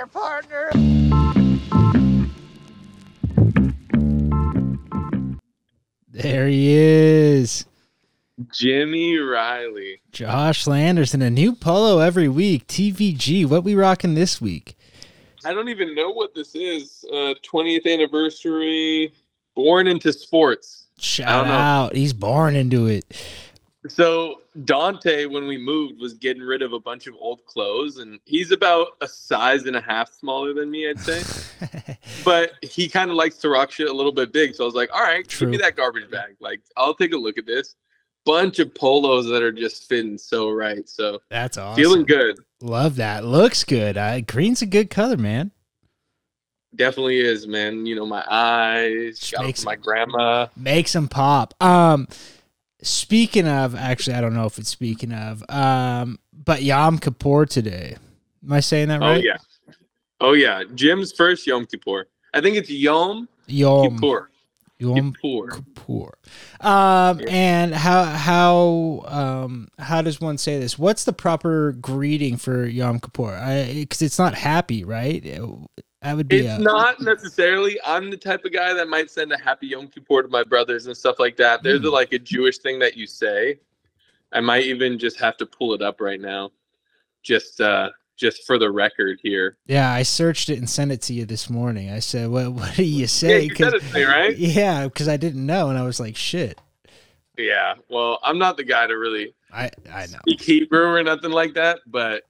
there, partner. There he is. Jimmy Riley. Josh Landers in a new polo every week. TVG. What we rocking this week? I don't even know what this is. Uh, 20th anniversary. Born into sports. Shout out. He's born into it. So Dante, when we moved, was getting rid of a bunch of old clothes, and he's about a size and a half smaller than me, I'd say. but he kind of likes to rock shit a little bit big. So I was like, all right, True. give me that garbage bag. Like, I'll take a look at this. Bunch of polos that are just fitting so right. So That's awesome. feeling good. Love that. Looks good. Uh, green's a good color, man. Definitely is, man. You know, my eyes, Just got it makes my grandma. Makes them pop. Um, speaking of, actually, I don't know if it's speaking of, um, but Yom Kippur today. Am I saying that right? Oh yeah. Oh yeah. Jim's first Yom Kippur. I think it's Yom Yom Kippur. Yom Kippur. Kippur. Um, and how how um how does one say this? What's the proper greeting for Yom Kippur? Because it's not happy, right? That would be It's a, not necessarily. I'm the type of guy that might send a happy Yom Kippur to my brothers and stuff like that. There's a, like a Jewish thing that you say. I might even just have to pull it up right now, just uh, just for the record here. Yeah, I searched it and sent it to you this morning. I said, "What? What do you say?" Yeah, say?" you said it to me, right? yeah, because I didn't know, and I was like, "Shit." Yeah. Well, I'm not the guy to really I I know. speak Hebrew or nothing like that, but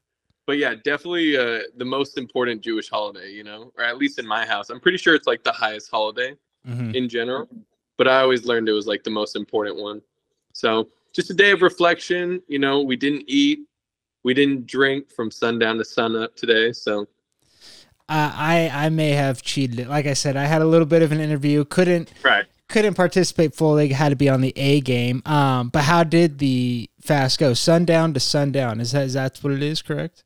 but yeah, definitely uh, the most important Jewish holiday, you know, or at least in my house. I'm pretty sure it's like the highest holiday. Mhm. in general, but I always learned it was like the most important one. So just a day of reflection. You know, we didn't eat, we didn't drink from sundown to sunup today. So Uh, I I may have cheated. Like I said, I had a little bit of an interview. Couldn't right, couldn't participate fully. Had to be on the A game. Um, but how did the fast go? Sundown to sundown. Is that is that what it is? Correct.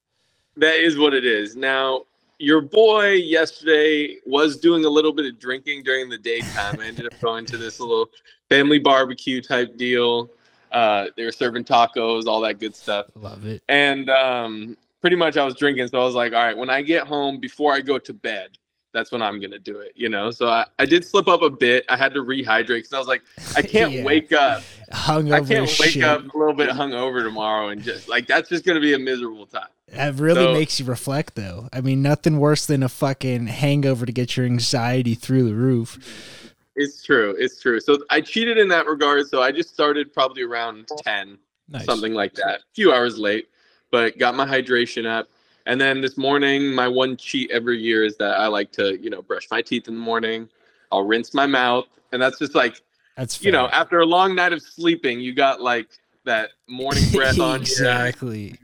that is what it is. Now your boy yesterday was doing a little bit of drinking during the daytime. I ended up going to this little family barbecue type deal. Uh, they were serving tacos, all that good stuff. Love it. and um, pretty much I was drinking. So I was like, all right, when I get home before I go to bed, that's when I'm gonna do it, you know. So I, I did slip up a bit. I had to rehydrate because I was like, I can't Yeah. wake up. Hungover. I can't wake shit. up a little bit hungover tomorrow and just like that's just gonna be a miserable time. That really So- makes you reflect, though. I mean, nothing worse than a fucking hangover to get your anxiety through the roof. It's true. It's true. So I cheated in that regard. So I just started probably around ten, Nice. something like that. A few hours late, but got my hydration up. And then this morning, my one cheat every year is that I like to, you know, brush my teeth in the morning. I'll rinse my mouth, and that's just like, That's you know, after a long night of sleeping, you got like that morning breath on you. exactly.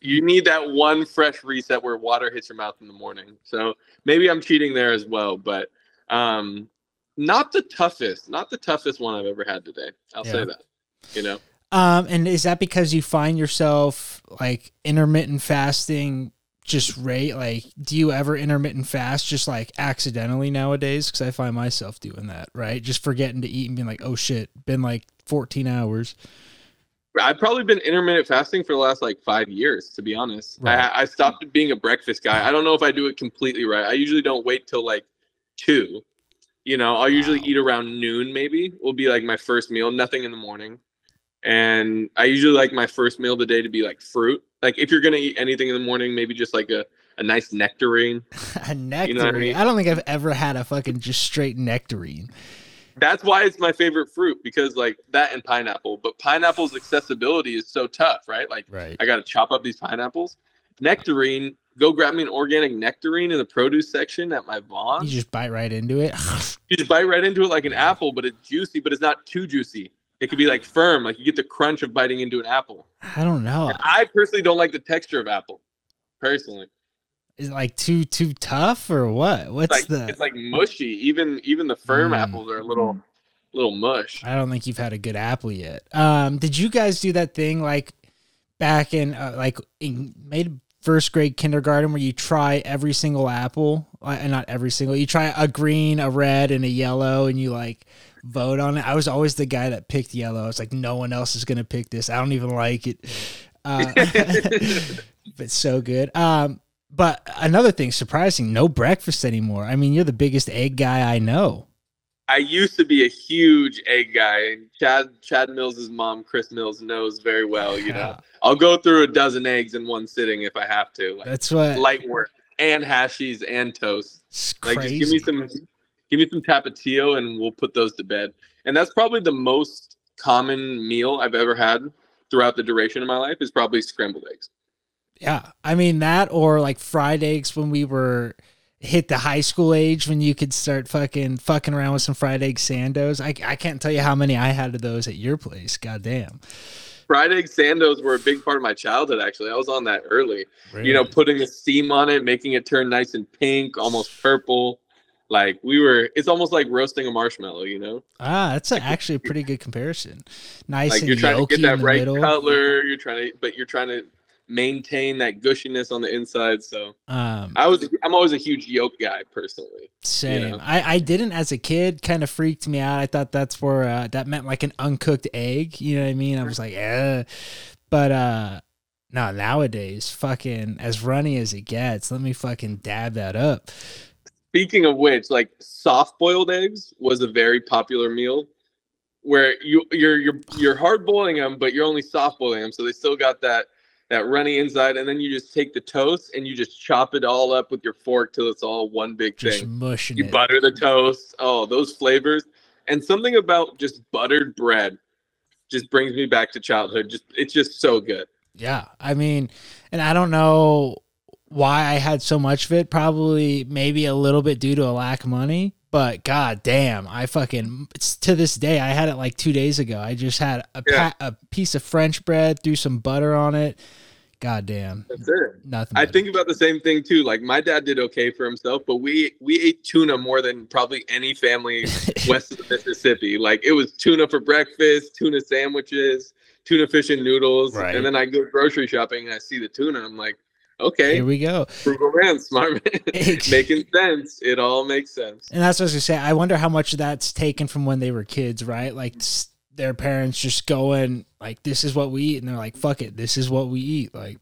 You need that one fresh reset where water hits your mouth in the morning. So maybe I'm cheating there as well, but um, not the toughest, not the toughest one I've ever had today. I'll Yeah. say that. You know. Um, and is that because you find yourself like intermittent fasting just rate? Like, do you ever intermittent fast just like accidentally nowadays? Because I find myself doing that, right? Just forgetting to eat and being like, oh shit, been like 14 hours. I've probably been intermittent fasting for the last like five years, to be honest. Right. I, I stopped being a breakfast guy. I don't know if I do it completely right. I usually don't wait till like two. You know, I'll usually Wow. eat around noon, maybe, will be like my first meal, nothing in the morning. And I usually like my first meal of the day to be like fruit. Like if you're going to eat anything in the morning, maybe just like a, a nice nectarine. a nectarine. what I mean? I don't think I've ever had a fucking just straight nectarine. That's why it's my favorite fruit because like that and pineapple. But pineapple's accessibility is so tough, right? Like Right. I got to chop up these pineapples. Nectarine, go grab me an organic nectarine in the produce section at my Vaughn. You just bite right into it. You just bite right into it like an apple, but it's juicy, but it's not too juicy. It could be like firm, like you get the crunch of biting into an apple. I don't know. And I personally don't like the texture of apple. Personally, Is it like too too tough or what? it's What's like the? it's like mushy. Even even the firm Mm. apples are a little little mush. I don't think you've had a good apple yet. Um, did you guys do that thing like back in uh, like in made first grade kindergarten where you try every single apple, uh, and not every single. You try a green, a red, and a yellow, and you like vote on it. I was always the guy that picked yellow. I was like, no one else is gonna pick this. I don't even like it. Uh, but so good. Um, But another thing surprising, no breakfast anymore. I mean, you're the biggest egg guy I know. I used to be a huge egg guy. and Chad Chad Mills' mom, Chris Mills, knows very well. You know, I'll go through a dozen eggs in one sitting if I have to. Like, That's what light work and hashies and toast. Like just give me some give me some tapatio and we'll put those to bed. And that's probably the most common meal I've ever had throughout the duration of my life is probably scrambled eggs. Yeah, I mean that or like fried eggs when we were hit the high school age when you could start fucking fucking around with some fried egg sandos. I I can't tell you how many I had of those at your place. God damn. Fried egg sandos were a big part of my childhood actually. I was on that early. You know, putting the steam on it, making it turn nice and pink, almost purple. Like we were it's almost like roasting a marshmallow, you know? ah, that's a, actually a pretty good comparison. Nice like and you're trying to get that right middle. color, you're trying to but you're trying to maintain that gushiness on the inside. So Um, I was I'm always a huge yolk guy personally. Same. know? I, I didn't as a kid. Kind of freaked me out. I thought that's for uh, that meant like an uncooked egg. You know what I mean? I was like, eh. But uh, no, nowadays, fucking as runny as it gets. Let me fucking dab that up. Speaking of which, like soft boiled eggs was a very popular meal where you you're you're you're hard boiling them, but you're only soft boiling them, so they still got that that runny inside, and then you just take the toast and you just chop it all up with your fork till it's all one big Just thing. mushing You it. butter the toast. Oh, those flavors and something about just buttered bread just brings me back to childhood. Just it's just so good. Yeah, I mean, and I don't know why I had so much of it. Probably, maybe a little bit due to a lack of money. But god damn, I fucking it's to this day. I had it like two days ago. I just had a Yeah. pa- a piece of French bread, threw some butter on it. God damn, That's it. nothing. I think about the same thing too. Like my dad did okay for himself, but we we ate tuna more than probably any family west of the Mississippi. Like it was tuna for breakfast, tuna sandwiches, tuna fish and noodles, Right. and then I go grocery shopping and I see the tuna. I'm like, okay, Here we go. frugal man, smart man, making sense. It all makes sense. And that's what I was gonna say. I wonder how much of that's taken from when they were kids, right? Like their parents just going like, "This is what we eat," and they're like, "Fuck it, this is what we eat." Like,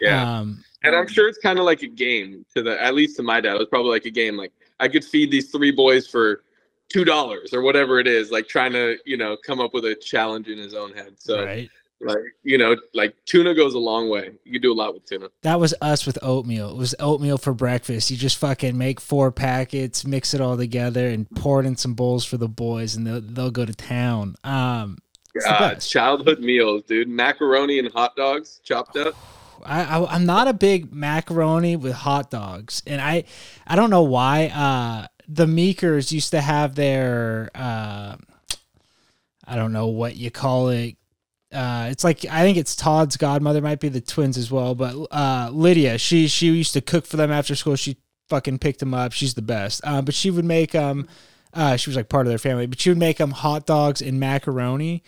Yeah, um, and I'm sure it's kind of like a game to the at least to my dad. It was probably like a game. Like I could feed these three boys for two dollars or whatever it is. Like trying to you know come up with a challenge in his own head. So. right. Like you know, like tuna goes a long way. You can do a lot with tuna. That was us with oatmeal. It was oatmeal for breakfast. You just fucking make four packets, mix it all together, and pour it in some bowls for the boys, and they'll they'll go to town. Um, God, childhood meals, dude. Macaroni and hot dogs chopped up. I, I I'm not a big macaroni with hot dogs, and I I don't know why. Uh, the Meekers used to have their uh, I don't know what you call it. Uh, it's like I think it's Todd's godmother might be the twins as well, but uh, Lydia she she used to cook for them after school. She fucking picked them up. She's the best. Uh, but she would make um, uh, she was like part of their family, but she would make them hot dogs and macaroni.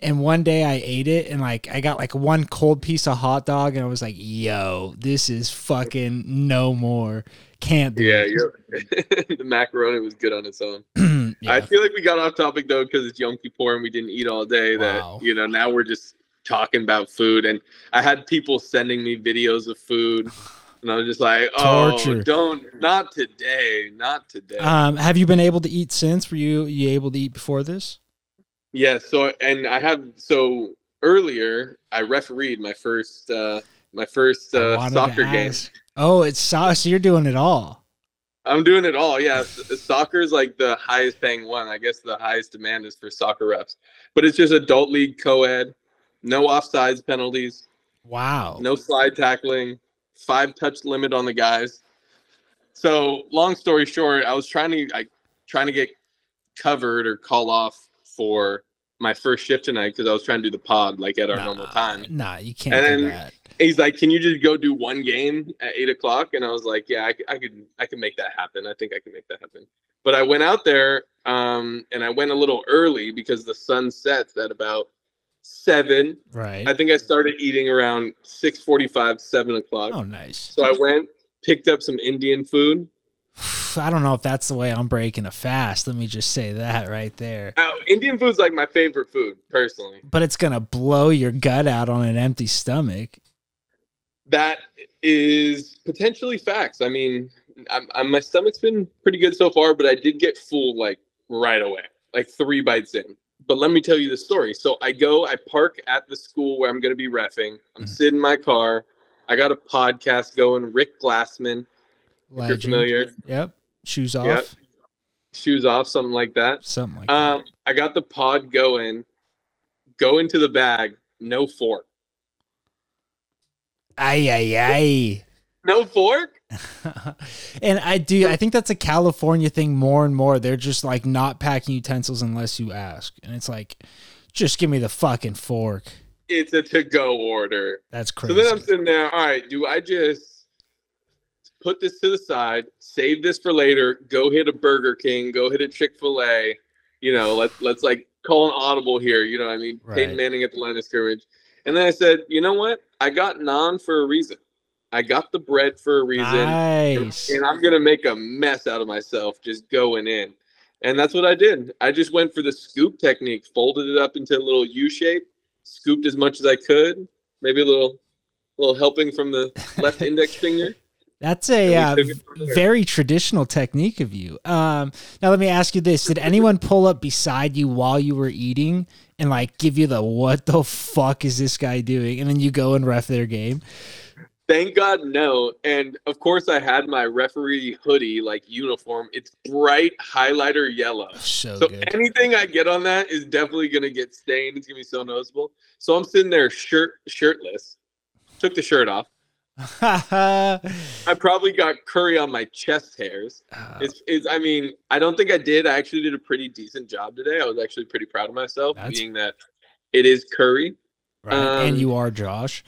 And one day I ate it and like I got like one cold piece of hot dog and I was like, yo, this is fucking no more. Can't do Yeah, it. yeah. the macaroni was good on its own. Yeah. I feel like we got off topic though because it's Yom Kippur and we didn't eat all day. Wow. That you know now we're just talking about food, and I had people sending me videos of food, and I was just like, oh, Torture. don't, not today, not today. Um, have you been able to eat since? Were you you able to eat before this? Yeah, so and I have so earlier I refereed my first uh my first uh, soccer game. Oh, it's so, so you're doing it all. I'm doing it all. Yeah, soccer is like the highest paying one. I guess the highest demand is for soccer reps, but it's just adult league co-ed, no offsides penalties, Wow. no slide tackling, five touch limit on the guys. So long story short, I was trying to I trying to get covered or call off for my first shift tonight because I was trying to do the pod like at our Nah, normal time. Nah, you can't And do then- that. He's like, "Can you just go do one game at eight o'clock?" And I was like, "Yeah, I, I could, I can make that happen. I think I can make that happen." But I went out there, um, and I went a little early because the sun sets at about seven. Right. I think I started eating around six forty-five, seven o'clock. oh, nice. So I went, picked up some Indian food. I don't know if that's the way I'm breaking a fast. Let me just say that right there. Uh, Indian food's like my favorite food personally. But it's gonna blow your gut out on an empty stomach. That is potentially facts. I mean, I'm, I'm, my stomach's been pretty good so far, but I did get full like right away, like three bites in. But let me tell you the story. So I go, I park at the school where I'm going to be refing. I'm Mhm. sitting in my car. I got a podcast going. Rick Glassman, if you're familiar, Yep. Shoes off. Yep. shoes off, something like that. Something like Um, I got the pod going. Go into the bag. No fork. Ay ay ay. No fork. and I do I think that's a California thing more and more. They're just like not packing utensils unless you ask. And it's like just give me the fucking fork. It's a to-go order. That's crazy. So then I'm sitting there. All right, do I just put this to the side, save this for later, go hit a Burger King, go hit a Chick Fil A? You know, let's let's like call an audible here. You know, what I mean, Peyton Manning at the line of scrimmage. And then I said, you know what? I got naan for a reason. I got the bread for a reason. nice. and I'm gonna make a mess out of myself just going in. And that's what I did. I just went for the scoop technique, folded it up into a little U shape, scooped as much as I could, maybe a little little helping from the left index finger. That's a uh, And we took it from there. very traditional technique of you. Um, now let me ask you this: Did anyone pull up beside you while you were eating and like give you the "What the fuck is this guy doing?" and then you go and ref their game? Thank God, no. And of course, I had my referee hoodie like uniform. It's bright highlighter yellow. Oh, so, So good. anything I get on that is definitely gonna get stained. It's gonna be so noticeable. So I'm sitting there shirt shirtless. Took the shirt off. I probably got curry on my chest hairs. It's, it's. I mean, I don't think I did. I actually did a pretty decent job today. I was actually pretty proud of myself, being that it is curry right. and um, you are Josh.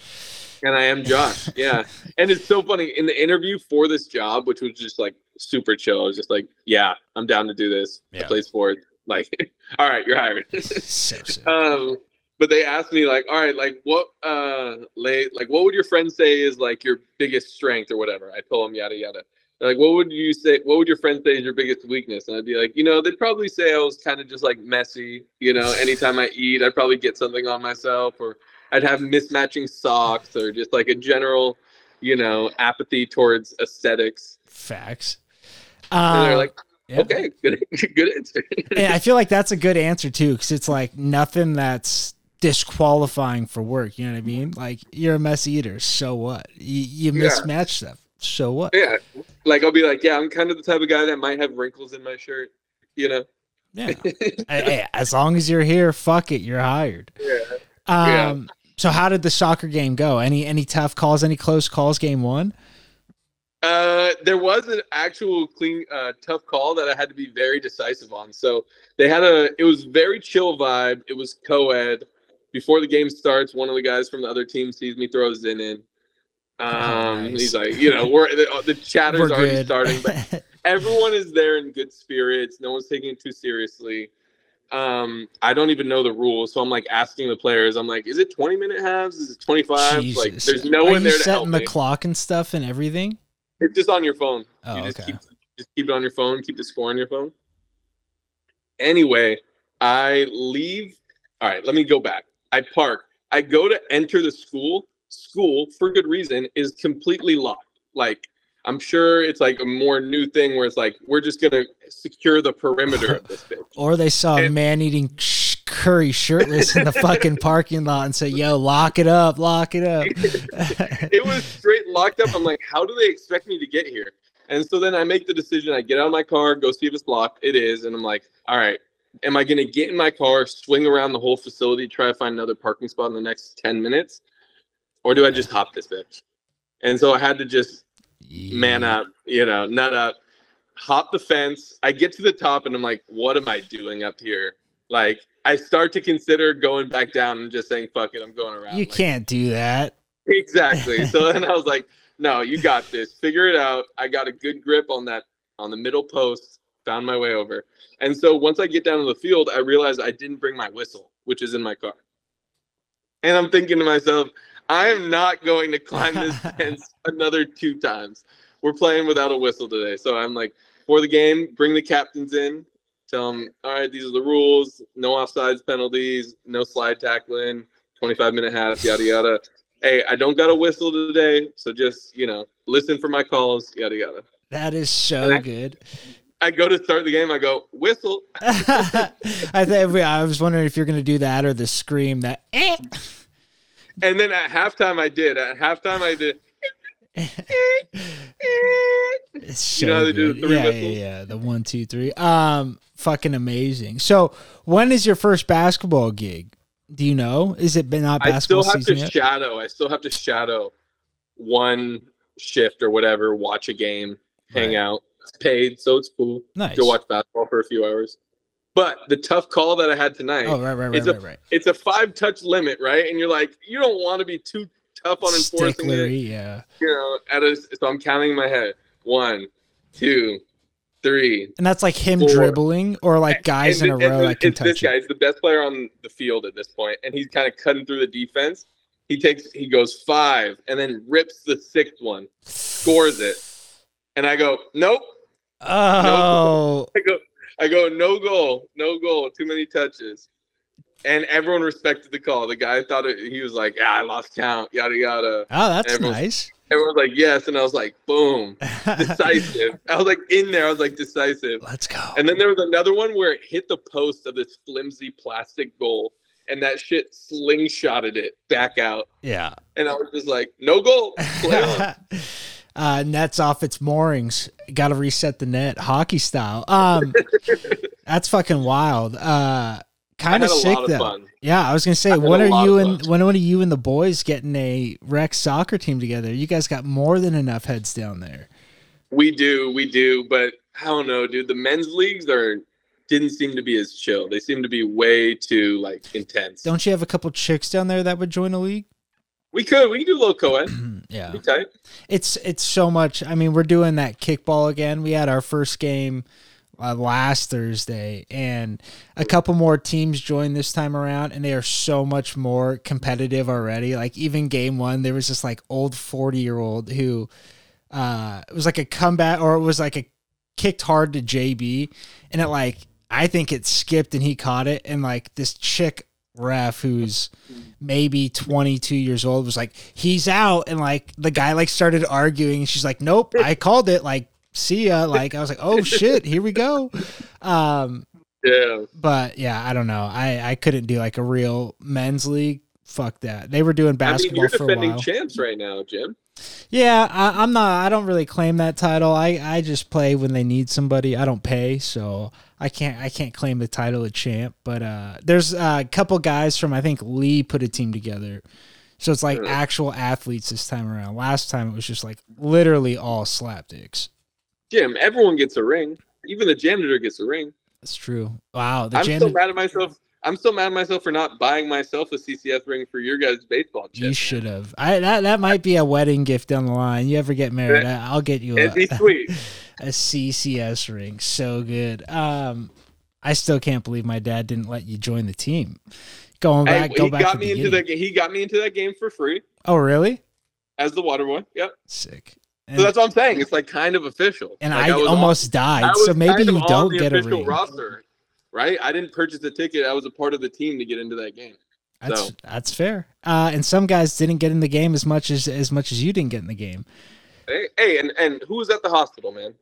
and I am Josh. Yeah, and it's so funny in the interview for this job, which was just like super chill. I was just like, "Yeah, I'm down to do this. I Yeah. play sport. Like, all right, you're hired." So um, but they asked me like, "All right, like what, uh, lay, like what would your friend say is like your biggest strength or whatever?" I told them yada yada. They're like, what would you say? What would your friend say is your biggest weakness? And I'd be like, you know, they'd probably say I was kind of just like messy. You know, anytime I eat, I'd probably get something on myself, or I'd have mismatching socks, or just like a general, you know, apathy towards aesthetics. Facts. And they're Um, like, yeah. okay, good, good answer. and I feel like that's a good answer too, because it's like nothing that's disqualifying for work. You know what I mean? Like you're a mess eater, so what? You, you mismatch stuff, so what? yeah, like I'll be like, yeah, I'm kind of the type of guy that might have wrinkles in my shirt. You know. Yeah. Hey, as long as you're here, fuck it, you're hired. yeah. Um. Yeah. So how did the soccer game go? Any any tough calls? Any close calls? Game one. Uh, there was an actual clean, uh, tough call that I had to be very decisive on. So they had a, it was very chill vibe. It was co-ed. Before the game starts, one of the guys from the other team sees me throw zin in. Um, Nice. he's like, you know, we're the, the chatter's We're already good. starting, but everyone is there in good spirits. No one's taking it too seriously. Um, I don't even know the rules, so I'm like asking the players. I'm like, is it 20 minute halves? Is it 25? Like, there's no Are one there to help setting the me. clock and stuff and everything? It's just on your phone. Oh, you just okay. keep just keep it on your phone, keep the score on your phone. Anyway, I leave. All right, let me go back. I park. I go to enter the school. School, for good reason, is completely locked. Like I'm sure it's like a more new thing where it's like we're just gonna secure the perimeter of this bitch. Or they saw a man eating curry shirtless in the fucking parking lot and said, "Yo, lock it up, lock it up." it was straight locked up. I'm like, how do they expect me to get here? And so then I make the decision. I get out of my car, go see if it's locked. It is, and I'm like, all right, am I gonna get in my car, swing around the whole facility, try to find another parking spot in the next ten minutes, or do I just hop this bitch? And so I had to just man up, you know, nut up, hop the fence. I get to the top, and I'm like, what am I doing up here? Like, I start to consider going back down and just saying, fuck it, I'm going around. You Like, can't do that. Exactly. So then I was like, no, you got this. Figure it out. I got a good grip on that on the middle post, found my way over. And so once I get down to the field, I realized I didn't bring my whistle, which is in my car. And I'm thinking to myself, I am not going to climb this fence another two times. We're playing without a whistle today. So I'm like, for the game, bring the captains in, tell them, all right, these are the rules, no offsides penalties, no slide tackling, 25 minute half, yada yada. hey, I don't got a whistle today, so just you know, listen for my calls, yada yada. That is so I- good. I go to start the game, I go whistle. I think I was wondering if you're gonna do that or the scream that. Eh. And then at halftime, I did. At halftime, I did. So You know they do the three yeah, yeah, whistles? yeah. The one, two, three. Um, fucking amazing. So, when is your first basketball gig? Do you know? Is it been not I basketball still have to yet? shadow. I still have to shadow one shift or whatever. Watch a game, hang Right. out. It's paid, so it's cool. nice. Go watch basketball for a few hours. But the tough call that I had tonight, Oh, right, right, right, It's a- right, right. it's a five touch limit, right? And you're like, you don't want to be too tough on enforcing it. Sticklery, yeah. You know, at a, so I'm counting in my head. One, two, three. And that's like him Four. dribbling or like guys in And a it- row it's- that can it's this touch guy. it. He's the best player on the field at this point, and he's kind of cutting through the defense. He takes, he goes five, and then rips the sixth one, scores it, and I go, nope. Oh, I go, I go, no goal, no goal, too many touches, and everyone respected the call. The guy thought it, he was like, yeah, I lost count, yada yada. oh, that's Everyone's- nice. Everyone was like, yes, and I was like, boom, decisive. I was like in there, I was like decisive. Let's go. And then there was another one where it hit the post of this flimsy plastic goal, and that shit slingshotted it back out. yeah. And I was just like, no goal. Uh, net's off its moorings. Got to reset the net, hockey style. Um, that's fucking wild. Uh, kind of sick though. fun. Yeah, I was gonna say, when are you and when are you and the boys getting a rec soccer team together? You guys got more than enough heads down there. We do, we do, but I don't know, dude. The men's leagues are didn't seem to be as chill. They seem to be way too like intense. Don't you have a couple chicks down there that would join a league? We could, we could do a little co-ed. yeah, Be tight. it's it's so much. I mean, we're doing that kickball again. We had our first game uh, last Thursday, and a couple more teams joined this time around, and they are so much more competitive already. Like even game one, there was this like old forty year old who uh it was like a comeback, or it was like a kicked hard to JB, and it like I think it skipped and he caught it, and like this chick ref who's maybe 22 years old was like he's out. And like the guy like started arguing and she's like nope i called it. Like see ya. Like i was like oh shit here we go. Um Yeah. but yeah i don't know. I i couldn't do like a real men's league. Fuck that. They were doing basketball I mean, you're for a defending while. champs right now, Jim. yeah I, i'm not i don't really claim that title. I i just play when they need somebody. I don't pay so i can't i can't claim the title of champ but uh there's uh, a couple guys from i think lee put a team together so it's like actual athletes this time around last time it was just like literally all slapdicks Jim, everyone gets a ring. Even the janitor gets a ring. that's true wow the I'm jan- still mad at myself. I'm still mad at myself for not buying myself a CCS ring for your guys' baseball. you should have i that, that might be a wedding gift down the line you ever get married I, i'll get you. It'd be a, sweet. a CCS ring. So good. Um, I still can't believe my dad didn't let you join the team. Going Hey, back, go he back got to me into the he got me into that game for free Oh, really? as the water boy. Yep. Sick. So that's what I'm saying. It's like kind of official. and Like, I, on- almost died. I So maybe you don't get a ring. roster, right? I didn't purchase a ticket. I was a part of the team to get into that game. That's So- that's fair. Uh, and some guys didn't get in the game as much as as much as you didn't get in the game. Hey, hey, and and who was at the hospital, man?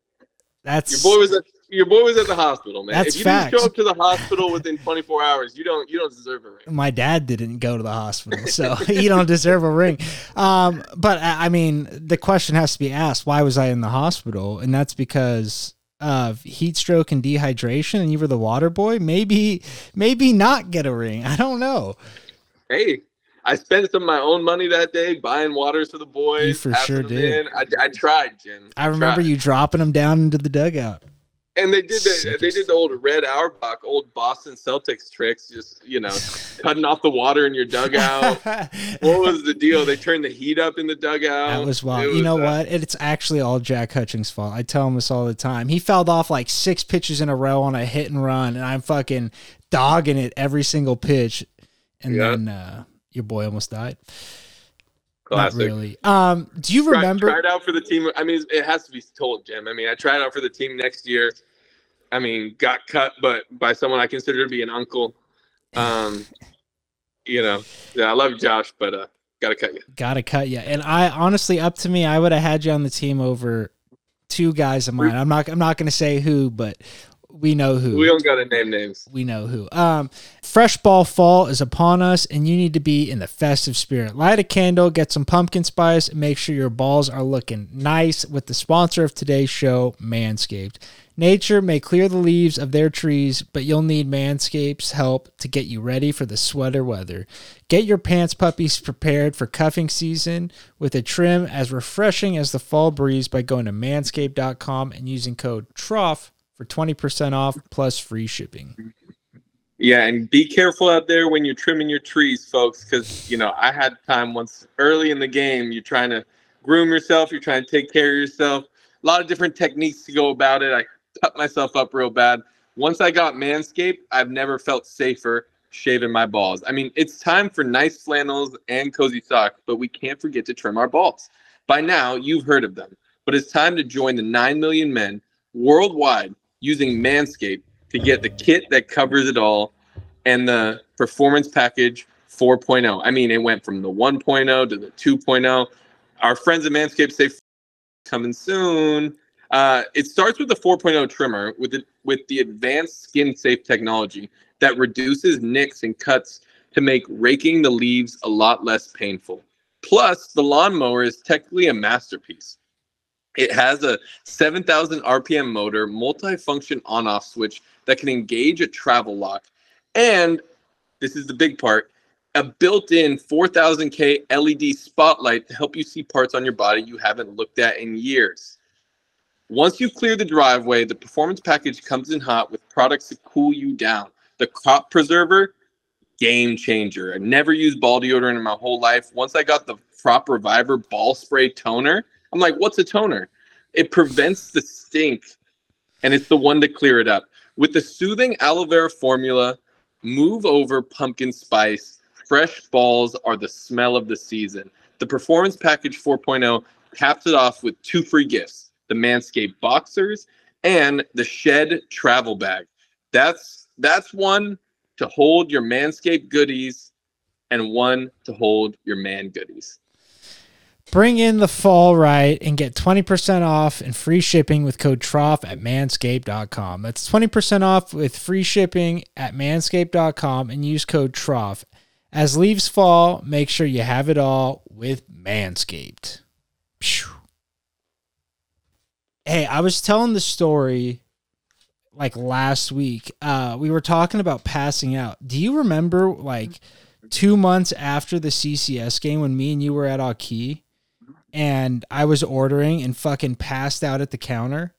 That's Your boy was at your boy was at the hospital, man. That's if you facts. didn't show up to the hospital within 24 hours, you don't you don't deserve a ring. my dad didn't go to the hospital, so you don't deserve a ring. Um, but I mean, the question has to be asked: Why was I in the hospital? And that's because of heat stroke and dehydration, and you were the water boy. Maybe, maybe not get a ring. I don't know. Hey, I spent some of my own money that day buying waters for the boys. You for sure did. I, I tried, Jim. I remember tried. you dropping them down into the dugout. And they did the, Sickest. they did the old Red Auerbach, old Boston Celtics tricks, just you know, cutting off the water in your dugout. what was the deal? They turned the heat up in the dugout. That was wild. It You know uh, what? It's actually all Jack Hutchings' fault. I tell him this all the time. He fouled off like six pitches in a row on a hit and run, and I'm fucking dogging it every single pitch. And Yeah. then uh, your boy almost died. Classic. Not really. Um, do you remember? tried out for the team. I mean, it has to be told, Jim. I mean, I tried out for the team next year. I mean, got cut, but by someone I consider to be an uncle. Um, you know, yeah, I love Josh, but uh, Gotta cut you. Gotta cut you. And I honestly, up to me, I would have had you on the team over two guys of mine. I'm not. I'm not going to say who, but we know who. We don't gotta name names. we know who. Um, fresh ball fall is upon us, and you need to be in the festive spirit. Light a candle, get some pumpkin spice, and make sure your balls are looking nice with the sponsor of today's show, Manscaped. Nature may clear the leaves of their trees, but you'll need Manscaped's help to get you ready for the sweater weather. Get your pants puppies prepared for cuffing season with a trim as refreshing as the fall breeze by going to manscaped.com and using code TROUGH for 20% off plus free shipping. Yeah, and be careful out there when you're trimming your trees, folks, because you know I had time once early in the game. You're trying to groom yourself. You're trying to take care of yourself. A lot of different techniques to go about it. I cut myself up real bad. Once I got Manscaped, I've never felt safer shaving my balls. I mean, it's time for nice flannels and cozy socks, but we can't forget to trim our balls. By now, you've heard of them, but it's time to join the 9 million men worldwide using Manscaped to get the kit that covers it all and the performance package 4.0. I mean, it went from the 1.0 to the 2.0. Our friends at Manscaped say coming soon. Uh, it starts with the 4.0 trimmer with the, with the advanced skin safe technology that reduces nicks and cuts to make raking the leaves a lot less painful. Plus, the lawnmower is technically a masterpiece. It has a 7,000 RPM motor, multi-function on-off switch that can engage a travel lock, and this is the big part, a built-in 4000K LED spotlight to help you see parts on your body you haven't looked at in years. Once you clear the driveway, the performance package comes in hot with products to cool you down. The crop preserver, game changer. I've never used ball deodorant in my whole life. Once I got the crop reviver ball spray toner, I'm like, what's a toner? It prevents the stink and it's the one to clear it up. With the soothing aloe vera formula, move over pumpkin spice, fresh balls are the smell of the season. The Performance Package 4.0 caps it off with two free gifts the Manscaped Boxers and the Shed Travel Bag. That's that's one to hold your Manscaped goodies and one to hold your man goodies. Bring in the fall right and get 20% off and free shipping with code TROUGH at manscaped.com. That's 20% off with free shipping at manscaped.com and use code TROUGH. As leaves fall, make sure you have it all with Manscaped. Phew. Hey, I was telling the story like last week. Uh, we were talking about passing out. Do you remember like two months after the CCS game when me and you were at Aki? And I was ordering and fucking passed out at the counter.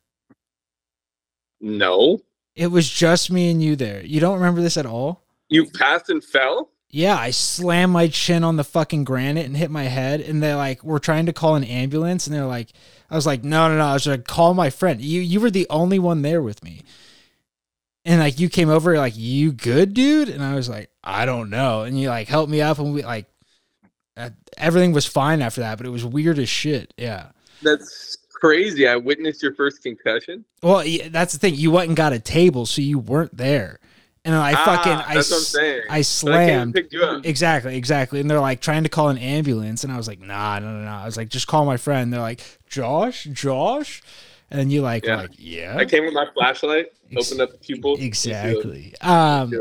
No. It was just me and you there. You don't remember this at all? You passed and fell? Yeah, I slammed my chin on the fucking granite and hit my head. And they like were trying to call an ambulance, and they're like, I was like, no, no, no. I was like, call my friend. You you were the only one there with me. And like you came over, like, you good, dude? And I was like, I don't know. And you like helped me up, and we like everything was fine after that, but it was weird as shit. Yeah. That's crazy. I witnessed your first concussion. Well, yeah, that's the thing. You went and got a table, so you weren't there. And I Ah, fucking I, that's what I'm saying. I But I came and slammed. Exactly, exactly. And they're like trying to call an ambulance, and I was like, nah, no, no, no. I was like, just call my friend. They're like, Josh, Josh, and then you like, Yeah. like, yeah, I came with my flashlight, Ex- opened up the pupil. exactly. Um,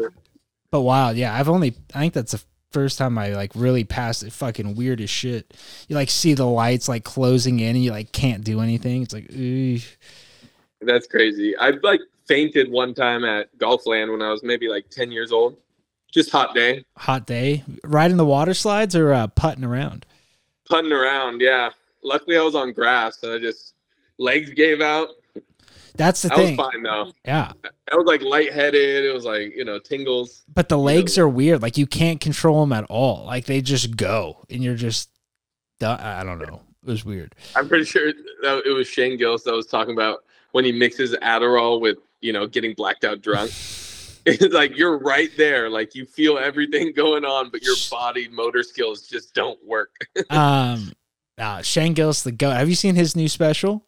but wow, yeah, I've only I think that's the first time I like really passed it. Fucking weird as shit. You like see the lights like closing in, and you like can't do anything. It's like, ooh. That's crazy. I like fainted one time at Golfland when I was maybe like 10 years old. Just hot day, hot day, riding the water slides or uh, putting around. putting around. Yeah. Luckily, I was on grass, so I just legs gave out. That's the I was thing. fine though. Yeah, I was like lightheaded. It was like you know tingles. but the legs are weird. Like you can't control them at all. Like they just go, and you're just. done. I don't know. It was weird. I'm pretty sure that it was Shane Gillis that was talking about when he mixes Adderall with you know getting blacked out drunk. It's like you're right there, like you feel everything going on, but your body motor skills just don't work. Um, uh, Shane Gillis, the goat. Have you seen his new special?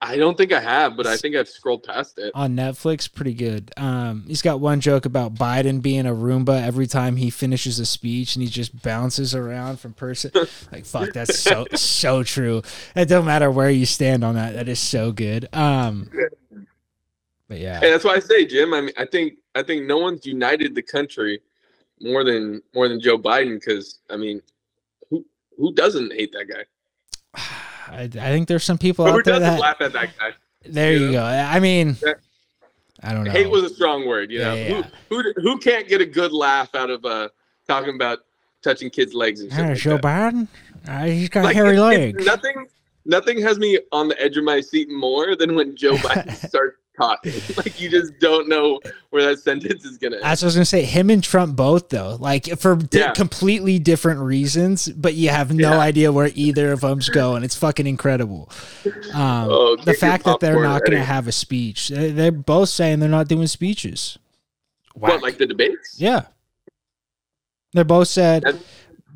I don't think I have, but I think I've scrolled past it. on Netflix. Pretty good. Um, he's got one joke about Biden being a Roomba every time he finishes a speech, and he just bounces around from person. like fuck, that's so so true. It don't matter where you stand on that. That is so good. Um, but yeah, And that's why I say, Jim. I mean, I think I think no one's united the country more than more than Joe Biden. Because I mean, who who doesn't hate that guy? I, I think there's some people But who out there that. laugh at that guy? There you you go. I mean, Yeah. I don't know. Hate was a strong word. You Yeah, know, yeah. Who, who who can't get a good laugh out of uh talking about touching kids' legs and shit like Joe that? Biden, uh, he's got Like, hairy legs. Nothing nothing has me on the edge of my seat more than when Joe Biden starts talking. Like you just don't know where that sentence is gonna. end. That's what I was gonna say. Him and Trump both though, like for di- Yeah. completely different reasons, but you have no Yeah. idea where either of them's going. It's fucking incredible. Um, Oh, the fact that they're not gonna have a speech, they- they're both saying they're not doing speeches. What like the debates? yeah, They're both said That-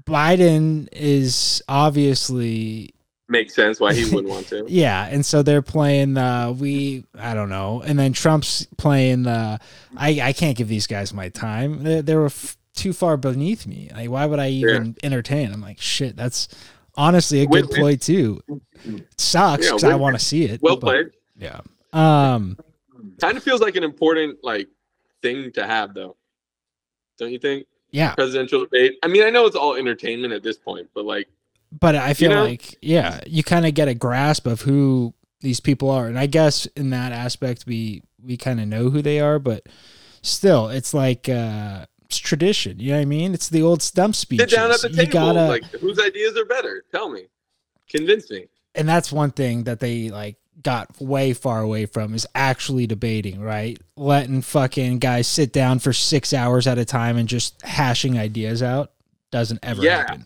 Biden is obviously Makes sense why he wouldn't want to. Yeah, and so they're playing the we I don't know, and then Trump's playing the I I can't give these guys my time. They, they were f- too far beneath me. Like why would I even entertain? I'm like shit. That's honestly a good Win-win. too. It sucks Yeah, because I want to see it. Well played. Yeah. Um. Kind of feels like an important like thing to have though. Don't you think? Yeah, Presidential debate. I mean, I know it's all entertainment at this point, but like, but I feel know? like yeah, you kind of get a grasp of who these people are, and I guess in that aspect we we kind of know who they are, but still, it's like uh it's tradition. You know what I mean? It's the old stump speeches. sit down at the you table. gotta, Like, whose ideas are better? Tell me. Convince me. and that's one thing that they like got way far away from is actually debating, right? Letting fucking guys sit down for six hours at a time and just hashing ideas out doesn't ever Yeah. happen.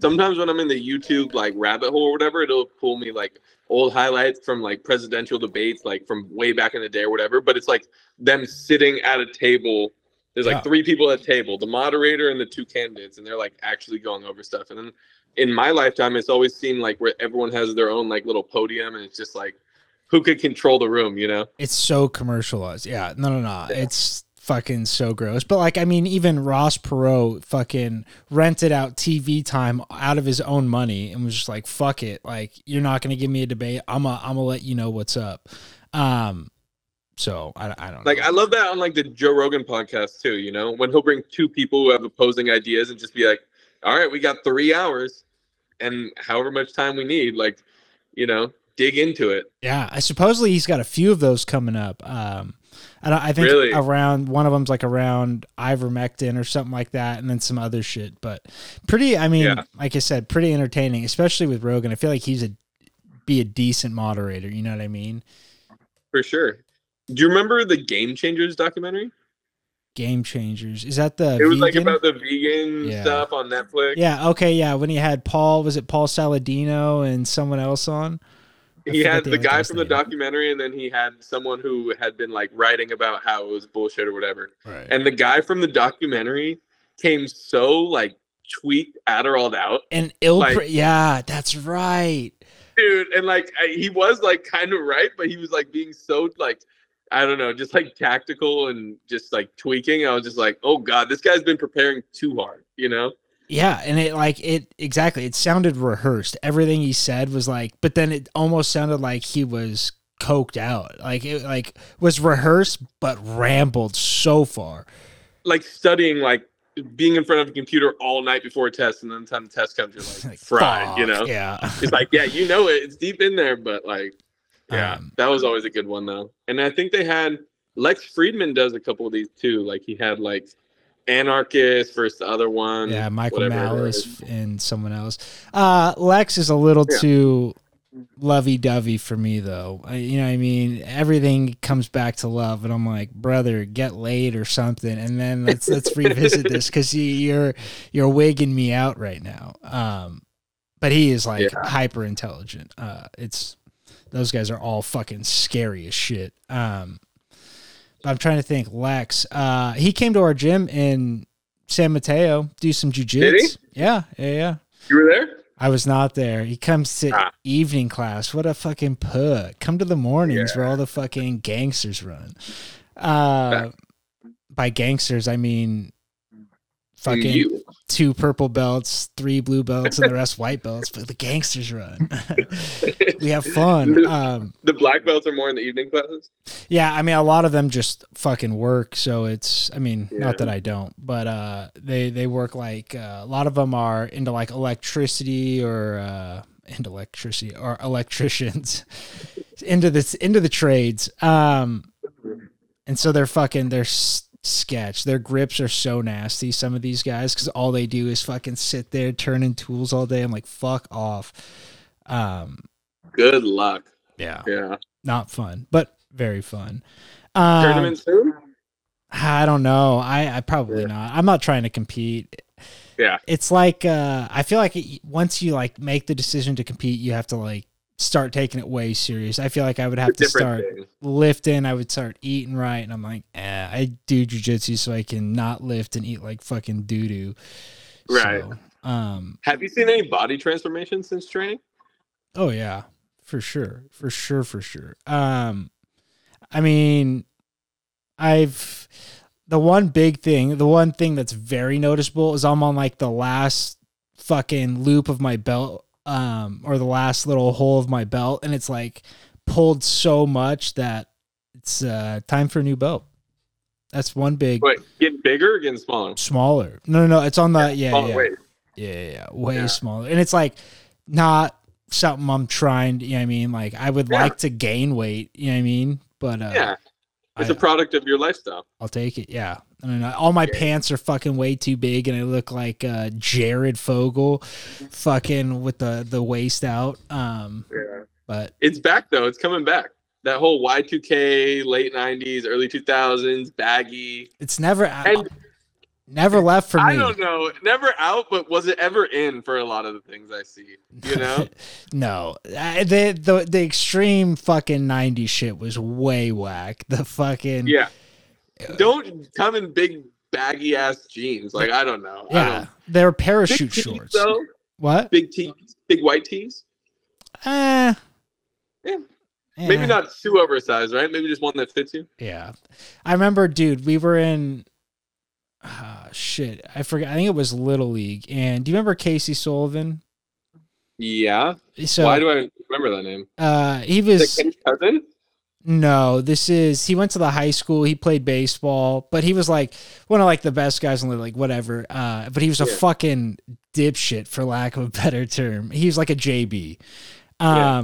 Sometimes when I'm in the YouTube like rabbit hole or whatever, it'll pull me like old highlights from like presidential debates, like from way back in the day or whatever. But it's like them sitting at a table. There's like Yeah. three people at a table, the moderator and the two candidates, and they're like actually going over stuff. And then in my lifetime, it's always seemed like where everyone has their own like little podium, and it's just like who could control the room, you know? It's so commercialized. Yeah, no, no, no. It's fucking so gross. But like, I mean, even Ross Perot fucking rented out TV time out of his own money and was just like, "Fuck it, like you're not gonna give me a debate. I'm a, I'm gonna let you know what's up." Um, so I, I don't Like know. I love that on like the Joe Rogan podcast too. You know, when he'll bring two people who have opposing ideas and just be like, "All right, we got three hours, and however much time we need, like, you know, dig into it." Yeah, I supposedly he's got a few of those coming up. Um, I, I think Really? around one of them's like around ivermectin or something like that, and then some other shit. But pretty, I mean, Yeah. like I said, pretty entertaining, especially with Rogan. I feel like he's a be a decent moderator. You know what I mean? For sure. Do you remember the Game Changers documentary? Game changers. Is that the? It was like about the vegan Yeah. stuff on Netflix. Yeah. Okay. Yeah. When he had Paul, was it Paul Saladino and someone else on? He had the the guy from the documentary, and then he had someone who had been like writing about how it was bullshit or whatever. Right. And the guy from the documentary came so like tweaked, Adderalled out, And ill. like- yeah, that's right. dude. And like I, he was like kind of right, but he was like being so like I don't know, just like tactical and just like tweaking. I was just like, oh god, this guy's been preparing too hard, you know? Yeah, and it like it exactly. It sounded rehearsed. Everything he said was like, but then it almost sounded like he was coked out. Like it like was rehearsed but rambled so far. Like studying, like being in front of a computer all night before a test, and then the time the test comes, you're like, Like, fried, you know? Yeah. It's like, yeah, you know it. It's deep in there, but like, yeah, Um, that was always a good one though. And I think they had Lex Fridman does a couple of these too. Like he had like Anarchist versus the other one. yeah, Michael Malice and someone else. Uh Lex is a little Yeah. too lovey-dovey for me though. I, you know what I mean? Everything comes back to love and I'm like, "Brother, get laid or something." And then let's let's revisit this cuz you're you're wigging me out right now. Um but he is like Yeah. hyper intelligent. Uh it's those guys are all fucking scary as shit. Um I'm trying to think Lex. Uh he came to our gym in San Mateo, do some he? jujitsu. Yeah, yeah, yeah. You were there? I was not there. He comes to Ah. evening class. What a fucking put. Come to the mornings Yeah. where all the fucking gangsters run. Uh, by gangsters, I mean fucking You. two purple belts, three blue belts, and the rest white belts. But the gangsters run. we have fun. Um, The black belts are more in the evening classes. yeah, I mean, a lot of them just fucking work. So it's, I mean, Yeah. not that I don't, but uh, they they work like uh, a lot of them are into like electricity or uh, into electricity or electricians into the into the trades. Um, and so they're fucking they're s- sketch. Their grips are so nasty. Some of these guys because all they do is fucking sit there turning tools all day. I'm like, fuck off. Um, Good luck. yeah, Yeah. not fun, but very fun. Um, Tournament soon? I don't know. I, I probably Yeah. not. I'm not trying to compete. Yeah. It's like uh, I feel like it, once you like make the decision to compete, you have to like start taking it way serious. I feel like I would have to start thing. lifting. I would start eating right, and I'm like, eh, I do jujitsu so I can not lift and eat like fucking doo doo. Right. um. Have you seen any body transformation since training? Oh yeah, for sure, for sure, for sure. Um, I mean, I've the one big thing, the one thing that's very noticeable is I'm on like the last fucking loop of my belt, um, or the last little hole of my belt, and it's like pulled so much that it's uh time for a new belt. That's one big Wait, getting bigger or getting smaller? smaller. No, no, no. It's on the yeah, yeah. weight. Yeah, yeah, yeah. way Yeah. smaller. And it's like not something I'm trying to, you know what I mean? Like I would Yeah. like to gain weight, you know what I mean? But uh Yeah. It's I, a product of your lifestyle. I'll take it. Yeah. I don't know. All my Yeah. pants are fucking way too big and I look like uh Jared Fogle fucking with the the waist out. Um Yeah. but It's back though. It's coming back. That whole Y2K, late 90s, early 2000s, baggy. it's never And never left for me. I don't know. Never out, but was it ever in for a lot of the things I see? You know? no, Uh, the the the extreme fucking '90s shit was way whack. The fucking yeah. Don't come in big baggy ass jeans. Like I don't know. Yeah, don't. they're parachute tees, shorts. though. What? Big tees, big white tees. Eh, Yeah. eh, Maybe not too oversized, right? Maybe just one that fits you. Yeah, I remember, dude. We were in. ah shit, I forgot. I think it was Little League. And do you remember Casey Sullivan? Yeah. So Why do I remember that name? uh, he was cousin? No, this is he went to the high school. He played baseball, but he was like one of like the best guys in the like whatever. Uh, but he was a Yeah. fucking dipshit for lack of a better term. He was like a JB. Um, Yeah.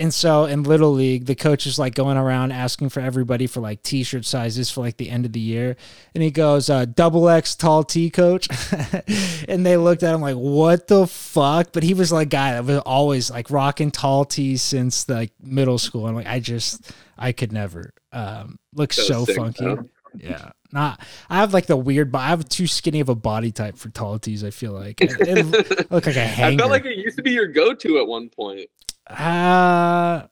And so in little league, the coach is like going around asking for everybody for like t-shirt sizes for like the end of the year, and he goes uh, double X tall T coach, and they looked at him like what the fuck. But he was like guy that was always like rocking tall tees since like middle school, and like I just I could never. Um, looks So sick, funky. Yeah, not. I have like the weird, but I have too skinny of a body type for tall tees. I feel like it, it look like a I hanger. felt like it used to be your go-to at one point. Uh,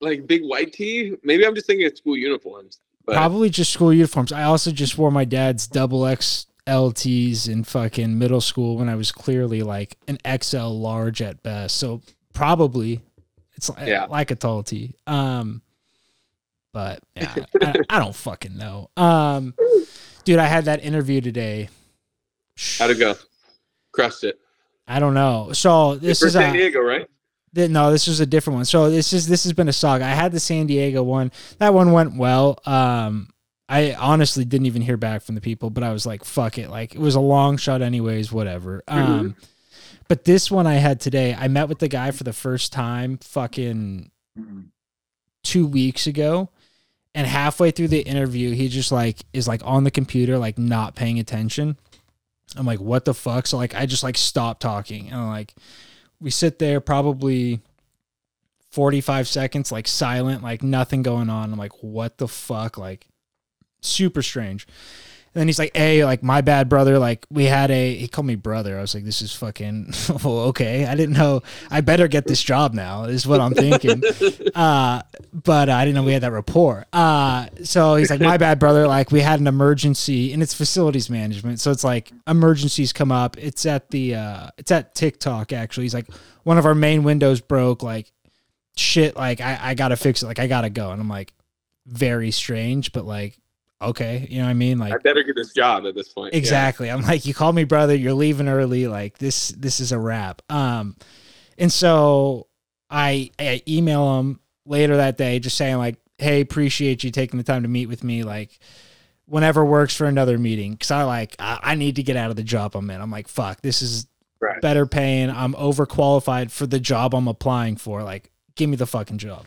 Like big white tee. Maybe I'm just thinking of school uniforms. But probably just school uniforms. I also just wore my dad's double X LTs in fucking middle school when I was clearly like an XL large at best. So probably it's like, Yeah. like a tall tee. Um, but yeah, I, I don't fucking know. Um, dude, I had that interview today. how'd it go? Crushed it. I don't know. So this is San a, Diego, right? No, this is a different one. So this is this has been a saga. I had the San Diego one. That one went well. Um, I honestly didn't even hear back from the people, but I was like, "Fuck it!" Like it was a long shot, anyways. Whatever. Um, but this one I had today. I met with the guy for the first time. Fucking two weeks ago. And halfway through the interview, he just like is like on the computer, like not paying attention. I'm like, what the fuck? So like I just like stop talking and I'm like we sit there probably 45 seconds like silent like nothing going on. I'm like what the fuck? Like super strange then he's like, "Hey, like my bad, brother. Like we had a." He called me brother. I was like, "This is fucking well, okay." I didn't know. I better get this job now. Is what I'm thinking. uh, but uh, I didn't know we had that rapport. Uh, so he's like, "My bad, brother. Like we had an emergency, and it's facilities management. So it's like emergencies come up. It's at the uh, it's at TikTok actually. He's like, one of our main windows broke. Like shit. Like I I gotta fix it. Like I gotta go. And I'm like, very strange, but like okay, you know what I mean? Like I better get this job at this point. Exactly. Yeah. I'm like, you called me brother, you're leaving early, like this this is a wrap. Um and so I I email him later that day just saying like, hey, appreciate you taking the time to meet with me. Like whenever works for another meeting. Cause I like I, I need to get out of the job I'm in. I'm like, fuck, this is right. better paying. I'm overqualified for the job I'm applying for. Like, give me the fucking job.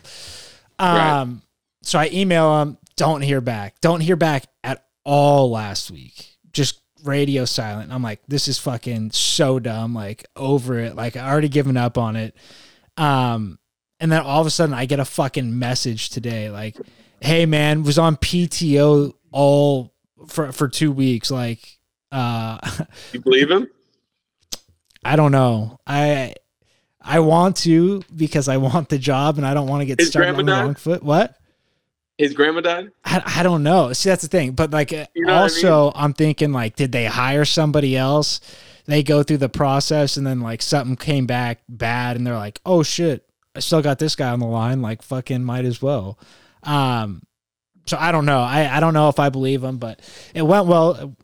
Um right. so I email him don't hear back. Don't hear back at all last week. Just radio silent. I'm like, this is fucking so dumb. Like over it. Like I already given up on it. Um, and then all of a sudden I get a fucking message today. Like, hey man, was on PTO all for for two weeks. Like, uh, you believe him? I don't know. I I want to because I want the job and I don't want to get His started on the wrong foot. What? His grandma died. I, I don't know. See, that's the thing. But like, you know also, I am thinking like, did they hire somebody else? They go through the process, and then like something came back bad, and they're like, oh shit, I still got this guy on the line. Like, fucking might as well. Um, so I don't know. I I don't know if I believe him, but it went well,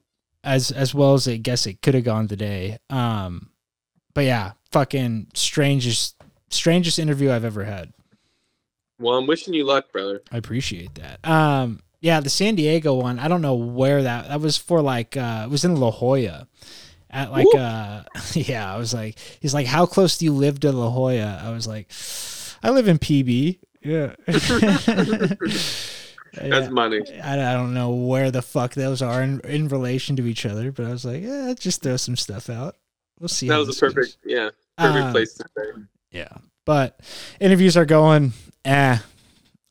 as as well as I guess it could have gone today. Um, but yeah, fucking strangest strangest interview I've ever had. Well, I'm wishing you luck, brother. I appreciate that. Um, yeah, the San Diego one. I don't know where that that was for. Like, uh, it was in La Jolla. At like, uh, yeah, I was like, he's like, how close do you live to La Jolla? I was like, I live in PB. Yeah. That's money. I, I don't know where the fuck those are in, in relation to each other, but I was like, yeah, just throw some stuff out. We'll see. That was a perfect, goes. yeah, perfect um, place to say. Yeah, but interviews are going eh,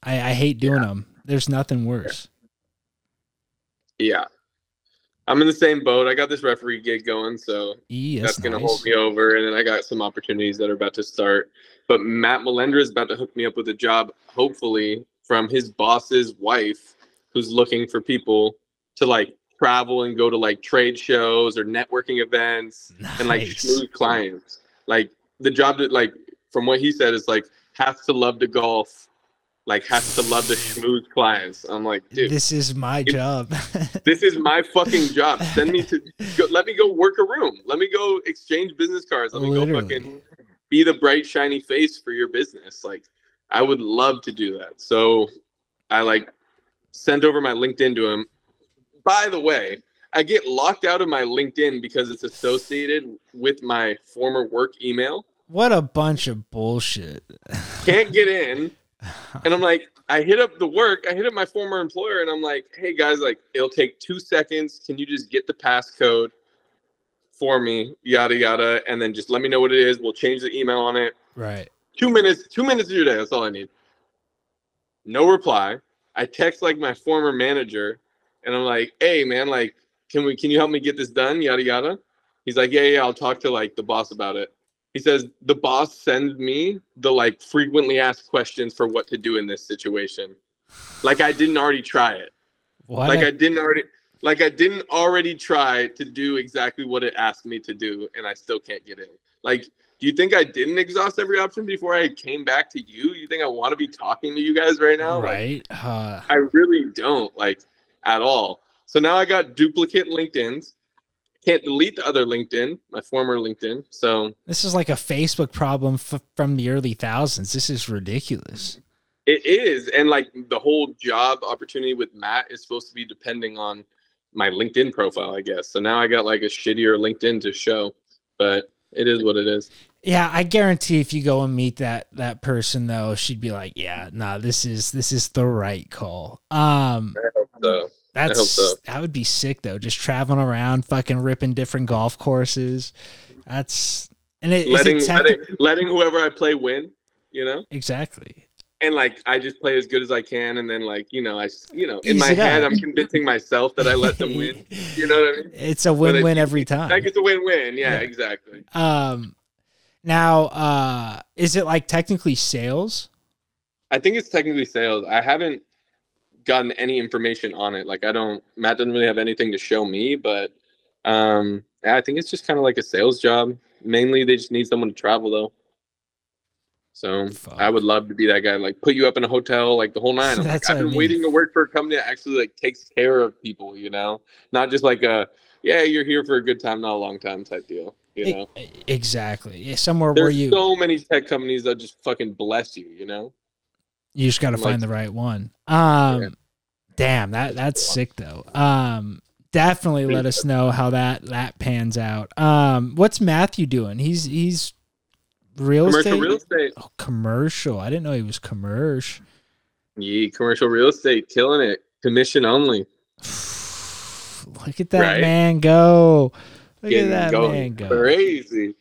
I, I hate doing yeah. them. There's nothing worse. Yeah. I'm in the same boat. I got this referee gig going, so yeah, that's, that's gonna hold me over. And then I got some opportunities that are about to start. But Matt Melendra is about to hook me up with a job, hopefully, from his boss's wife, who's looking for people to like travel and go to like trade shows or networking events nice. and like smooth clients. Like the job that like from what he said is like has to love to golf, like has to love to schmooze clients. I'm like, dude, this is my job. this is my fucking job. Send me to go, let me go work a room. Let me go exchange business cards. Let me Literally. go fucking be the bright shiny face for your business. Like I would love to do that. So I like sent over my LinkedIn to him. By the way, I get locked out of my LinkedIn because it's associated with my former work email. What a bunch of bullshit. Can't get in. And I'm like, I hit up the work, I hit up my former employer, and I'm like, hey guys, like it'll take two seconds. Can you just get the passcode for me? Yada yada. And then just let me know what it is. We'll change the email on it. Right. Two minutes, two minutes of your day. That's all I need. No reply. I text like my former manager and I'm like, hey man, like, can we can you help me get this done? Yada yada. He's like, yeah, yeah, I'll talk to like the boss about it. He says the boss sends me the like frequently asked questions for what to do in this situation. Like I didn't already try it. What? Like I didn't already like I didn't already try to do exactly what it asked me to do and I still can't get in. Like do you think I didn't exhaust every option before I came back to you? You think I want to be talking to you guys right now? Right. Like, uh... I really don't like at all. So now I got duplicate LinkedIn's can't delete the other LinkedIn, my former LinkedIn. So this is like a Facebook problem f- from the early thousands. This is ridiculous. It is, and like the whole job opportunity with Matt is supposed to be depending on my LinkedIn profile, I guess. So now I got like a shittier LinkedIn to show, but it is what it is. Yeah, I guarantee if you go and meet that that person though, she'd be like, "Yeah, nah, this is this is the right call." Um, so. That's so. that would be sick though. Just traveling around, fucking ripping different golf courses. That's and it, letting, it letting letting whoever I play win. You know exactly. and like I just play as good as I can, and then like you know I you know in Ease my head. I'm convincing myself that I let them win. You know what I mean? It's a win-win every time. Like it's a win-win. Yeah, Yeah. exactly. Um, now, uh, is it like technically sales? I think it's technically sales. I haven't gotten any information on it. Like I don't Matt doesn't really have anything to show me, but um I think it's just kind of like a sales job. Mainly they just need someone to travel though. So Fuck. I would love to be that guy, like put you up in a hotel like the whole nine. I'm like, That's I've what I been mean. waiting to work for a company that actually like takes care of people, you know? Not just like a yeah, you're here for a good time, not a long time type deal. You know? exactly. Yeah, somewhere where you. There's you so many tech companies that just fucking bless you, you know? You just got to like- find the right one. Um, Yeah. damn that that's sick though. Um, definitely let us know how that that pans out. Um, what's Matthew doing? He's he's real Commercial estate. real estate. Oh, commercial. I didn't know he was commercial. Yeah, commercial real estate, killing it. Commission only. Look at that Right? man go. Look Getting at that man go. Crazy.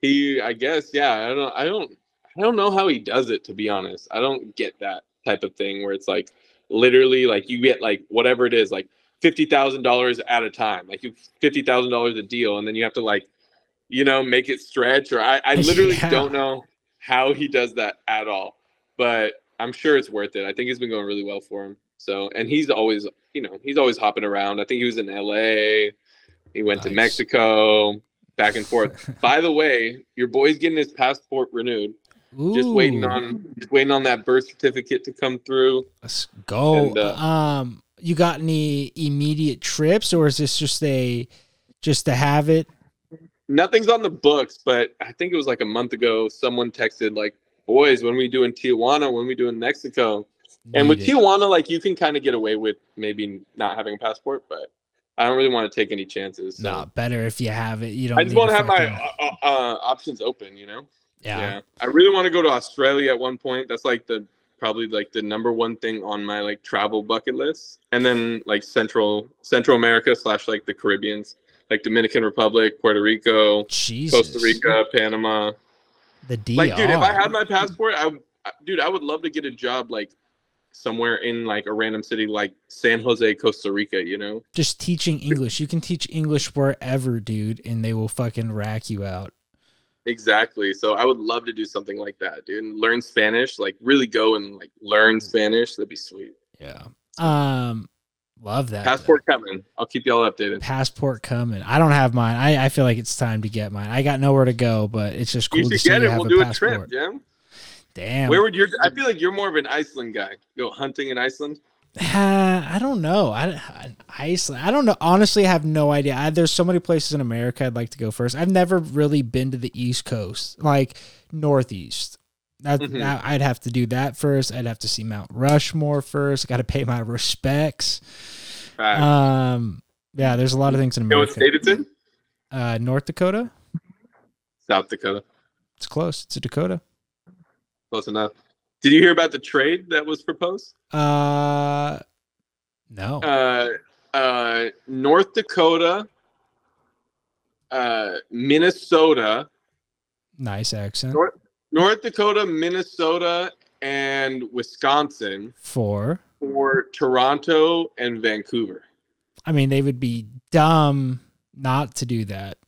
He I guess, yeah, I don't I don't I don't know how he does it to be honest. I don't get that type of thing where it's like literally like you get like whatever it is, like fifty thousand dollars at a time. Like you fifty thousand dollars a deal and then you have to like, you know, make it stretch or I, I literally Yeah. don't know how he does that at all. But I'm sure it's worth it. I think it's been going really well for him. So and he's always you know, he's always hopping around. I think he was in LA. He went to Mexico, back and forth. By the way, your boy's getting his passport renewed. Just waiting on just waiting on that birth certificate to come through. Let's go. and, uh, um, you got any immediate trips, or is this just a just to have it? Nothing's on the books, but I think it was like a month ago. Someone texted like, "Boys, when we doing Tijuana? When we doing Mexico?" And with it. Tijuana, like you can kind of get away with maybe not having a passport, but I don't really want to take any chances. So. no, better if you have it. You don't. I just want to have my uh, uh, options open, you know. Yeah. yeah i really want to go to australia at one point that's like the probably like the number one thing on my like travel bucket list and then like central central america slash like the caribbeans like dominican republic puerto rico Jesus. costa rica panama The DR. like dude if i had my passport i dude i would love to get a job like somewhere in like a random city like san jose costa rica you know just teaching English. You can teach English wherever, dude, and they will fucking rack you out. Exactly so i would love to do something like that dude and learn spanish like really go and like learn spanish that'd be sweet Yeah. Um, love that. though. Passport coming. I'll keep y'all updated. passport coming. I don't have mine. I, I feel like it's time to get mine. I got nowhere to go, but it's just cool you to should get it. We'll a do a trip, Jim. Damn. Where would your? I feel like you're more of an Iceland guy. Go hunting in Iceland. Uh, I don't know. I, I- Iceland. I don't know. Honestly, I have no idea. I, there's so many places in America I'd like to go first. I've never really been to the East Coast, like Northeast. That, Mhm. that- I'd have to do that first. I'd have to see Mount Rushmore first. Got to pay my respects. Uh, Um, yeah, there's a lot of things in you know what America. state it's? Uh, North Dakota. South Dakota. It's close. It's a Dakota. Close enough. Did you hear about the trade that was proposed? Uh, no. Uh, uh, North Dakota, uh, Minnesota, nice accent. North, North Dakota, Minnesota, and Wisconsin For, for Toronto and Vancouver. I mean, they would be dumb not to do that.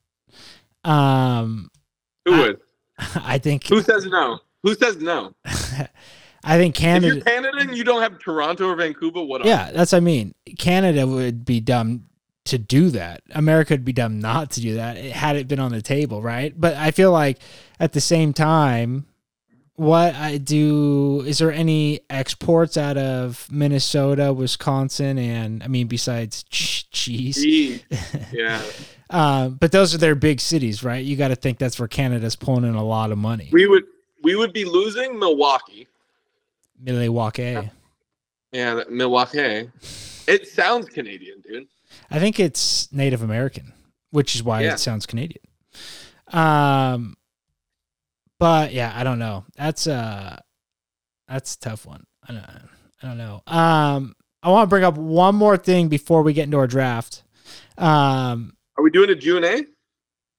Um, Who I- would? I think Who says no? Who says no? I think Canada. If you're Canada and you don't have Toronto or Vancouver, what? Yeah, that's what I mean. Canada would be dumb to do that. America would be dumb not to do that. It, had it been on the table, right? But I feel like at the same time, what I do is there any exports out of Minnesota, Wisconsin, and I mean besides ch- cheese? Yeah. Um, but those are their big cities, right? You got to think that's where Canada's pulling in a lot of money. we would we would be losing Milwaukee. Milwaukee. Yeah, Milwaukee. It sounds Canadian, dude. I think it's Native American, which is why Yeah. it sounds Canadian. Um, but yeah, I don't know. That's uh that's a tough one. I don't, I don't know. Um, I want to bring up one more thing before we get into our draft. Um, Are we doing a and A?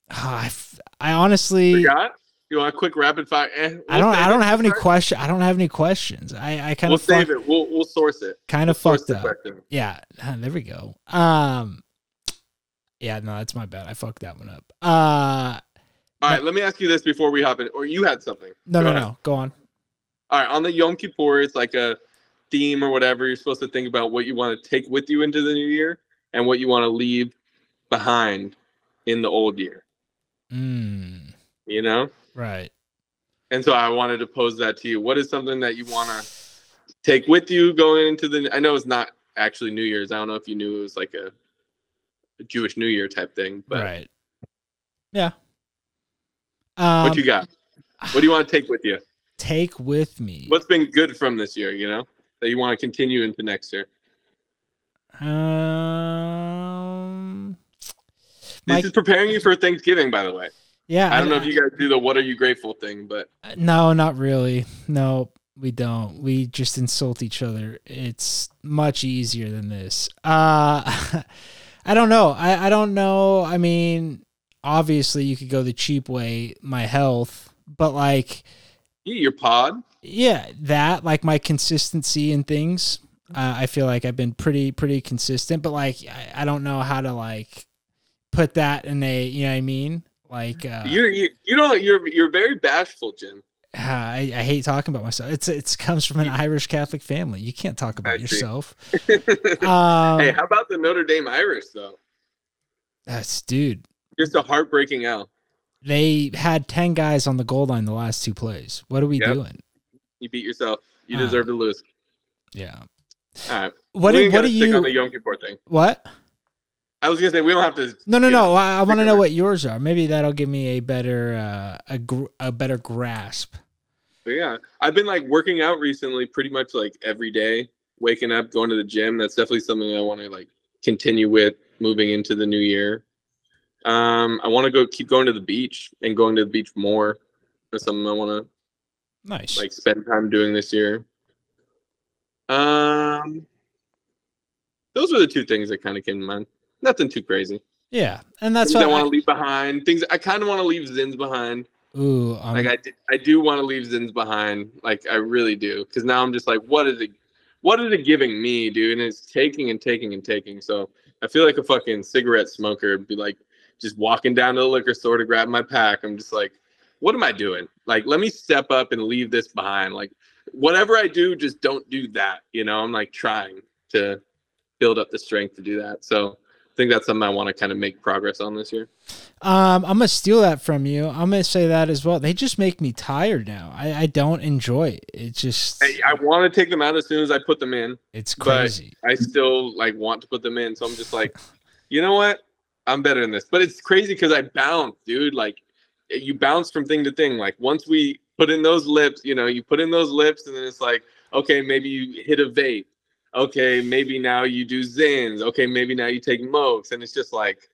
I, f- I honestly, Forgot. You want a quick rapid fire? Eh, we'll I don't. I don't have any question. I don't have any questions. I, I kind We'll of fuck, save it. We'll we'll source it. kind of Source fucked up. Yeah, there we go. Um, yeah, no, that's my bad. I fucked that one up. Uh, All right, let me ask you this before we hop in. Or you had something. no, Go no, ahead. no. Go on. All right, on the Yom Kippur, it's like a theme or whatever. You're supposed to think about what you want to take with you into the new year and what you want to leave behind in the old year. Mm, You know. Right. And so I wanted to pose that to you. What is something that you want to take with you going into the? I know it's not actually New Year's. I don't know if you knew it was like a, a Jewish New Year type thing, but right. Yeah. Um, what you got? What do you want to take with you? take with me? What's been good from this year? You know that you want to continue into next year. Um. This Mike, is preparing you for Thanksgiving, by the way. Yeah. I don't know if you guys do the "What are you grateful" thing, but No, not really. No, we don't. We just insult each other. It's much easier than this. Uh I don't know. I, I don't know. I mean, obviously you could go the cheap way, my health, but like yeah, your pod. yeah, that like my consistency and things. Uh, I feel like I've been pretty pretty consistent, but like I, I don't know how to like put that in a you know what I mean? Like uh You're you, you don't you're you're very bashful, Jim. Uh, I, I hate talking about myself. It's it comes from an Irish Catholic family. You can't talk about yourself. Um, hey, how about the Notre Dame Irish though? that's dude. Just a heartbreaking L. They had ten guys on the goal line the last two plays. What are we Yep. doing? You beat yourself. You deserve to lose. Yeah. All right. What we do ain't what do stick on you the Yom Kippur thing? what? I was gonna say we don't have to. No no you know, no. I, I want to know what yours are. Maybe that'll give me a better uh, a gr- a better grasp. But yeah, I've been like working out recently, pretty much like every day. Waking up, going to the gym. That's definitely something I want to like continue with moving into the new year. Um, I want to go keep going to the beach and going to the beach more. That's something I want to Nice. like spend time doing this year. Um, those are the two things that kind of came to mind. Nothing too crazy. yeah, and that's things I want to leave behind. Things I kind of want to leave Zyns behind. ooh, um, like I, I do want to leave Zyns behind. Like I really do, because now I'm just like, what is it? What is it giving me, dude? And it's taking and taking and taking. So I feel like a fucking cigarette smoker. Be like, just walking down to the liquor store to grab my pack. I'm just like, what am I doing? Like, let me step up and leave this behind. Like, whatever I do, just don't do that. You know, I'm like trying to build up the strength to do that. So think that's something I want to kind of make progress on this year. Um, I'm gonna steal that from you. I'm gonna say that as well. They just make me tired now. I, I don't enjoy it. It just I, I want to take them out as soon as I put them in. it's crazy. I still like want to put them in. So I'm just like, you know what? I'm better than this. But it's crazy because I bounce, dude. Like you bounce from thing to thing. Like once we put in those lips, you know, you put in those lips, and then it's like, okay, maybe you hit a vape. Okay, maybe now you do Zyns. Okay, maybe now you take Mokes, and it's just like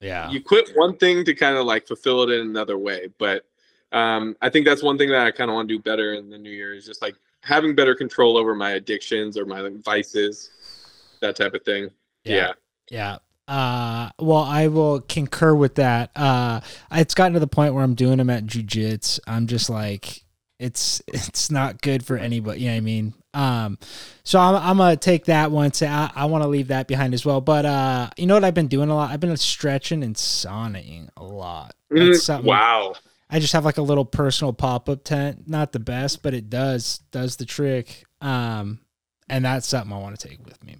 yeah. you quit one thing to kind of like fulfill it in another way. But um, I think that's one thing that I kind of want to do better in the new year is just like having better control over my addictions or my like, vices, that type of thing. Yeah. Yeah. Uh, well, I will concur with that. Uh, it's gotten to the point where I'm doing them at jujitsu. I'm just like, it's it's not good for anybody. You know what I mean? Um, so I'm, I'm gonna take that one. Say I, I want to leave that behind as well. But uh, you know what I've been doing a lot? I've been stretching and sauning a lot. Mm, wow. I just have like a little personal pop up tent. Not the best, but it does does the trick. Um, and that's something I want to take with me.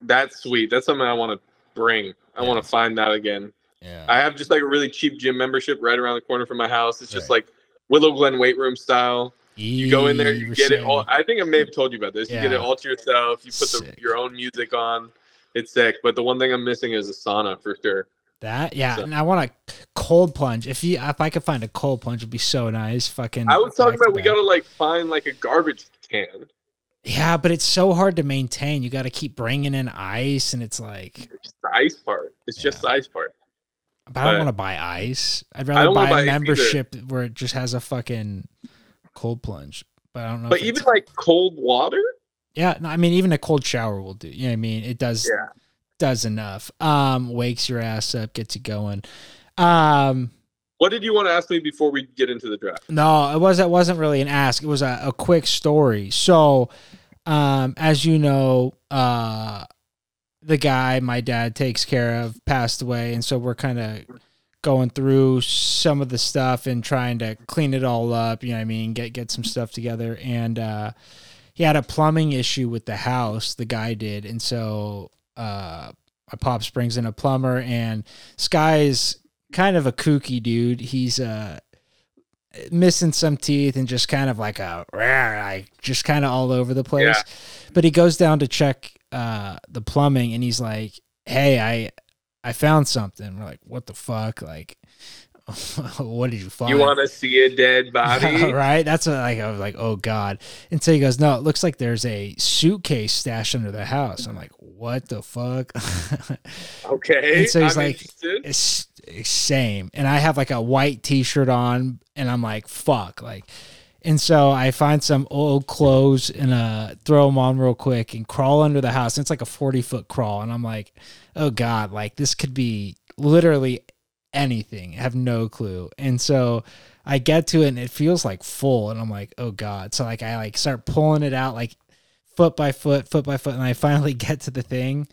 That's sweet. That's something I want to bring. I Yeah. want to find that again. Yeah. I have just like a really cheap gym membership right around the corner from my house. It's just Right. like Willow Glen weight room style. You go in there, you get it all. I think I may have told you about this. You get it all to yourself. You put the, your own music on. It's sick. But the one thing I'm missing is a sauna for sure. That yeah, So- and I want a cold plunge. If you if I could find a cold plunge, it'd be so nice. Fucking. I was talking about we gotta like find like a garbage can. Yeah, but it's so hard to maintain. You got to keep bringing in ice, and it's like, It's the ice part. It's just the ice part. but I don't want to buy ice. I'd rather buy a membership where it just has a fucking cold plunge. But I don't know. But even like cold water. yeah, no, I mean, even a cold shower will do. You know what I mean? It does Yeah. does enough. Um, wakes your ass up, gets you going. Um, What did you want to ask me before we get into the draft? No, it was it wasn't really an ask. It was a, a quick story. So, um, as you know, uh, the guy my dad takes care of passed away, and so we're kind of going through some of the stuff and trying to clean it all up. You know what I mean? Get get some stuff together, and uh, he had a plumbing issue with the house. The guy did, and so uh, my pops brings in a plumber, and Sky's kind of a kooky dude. He's uh missing some teeth and just kind of like a like just kind of all over the place. Yeah. But he goes down to check uh the plumbing and he's like, "Hey, I I found something." We're like, "What the fuck?" Like what did you find? You want to see a dead body? right? That's what like I was like, oh god. And so he goes, no, it looks like there's a suitcase stashed under the house. I'm like, what the fuck? Okay. And so he's I'm like, it's same. And I have like a white t-shirt on and I'm like, fuck. Like, and so I find some old clothes and uh throw them on real quick and crawl under the house. And it's like a 40 foot crawl. And I'm like, oh God, like this could be literally anything. I have no clue. And so I get to it and it feels like full. And I'm like, oh God. So like I like start pulling it out like foot by foot, foot by foot, and I finally get to the thing.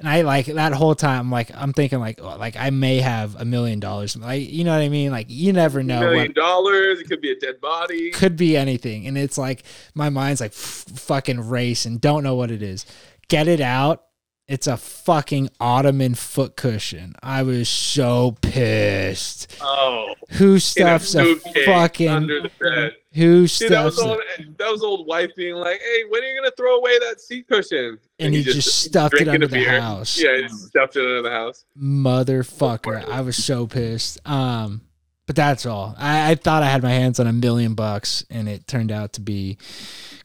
And I like that whole time, like I'm thinking, like, oh, like I may have a million dollars, like you know what I mean? Like you never know million what dollars. It could be a dead body. could be anything, and it's like my mind's like f- fucking race and don't know what it is. Get it out. It's a fucking ottoman foot cushion. I was so pissed. Oh, Who in a stuffs a fucking under the bed. who Dude, that was stuffs old. That was old wife being like, "Hey, when are you gonna throw away that seat cushion?" and he just stuffed it under the house. Yeah, he just stuffed it under the house. motherfucker. I was so pissed. Um, but that's all. I, I thought I had my hands on a million bucks, and it turned out to be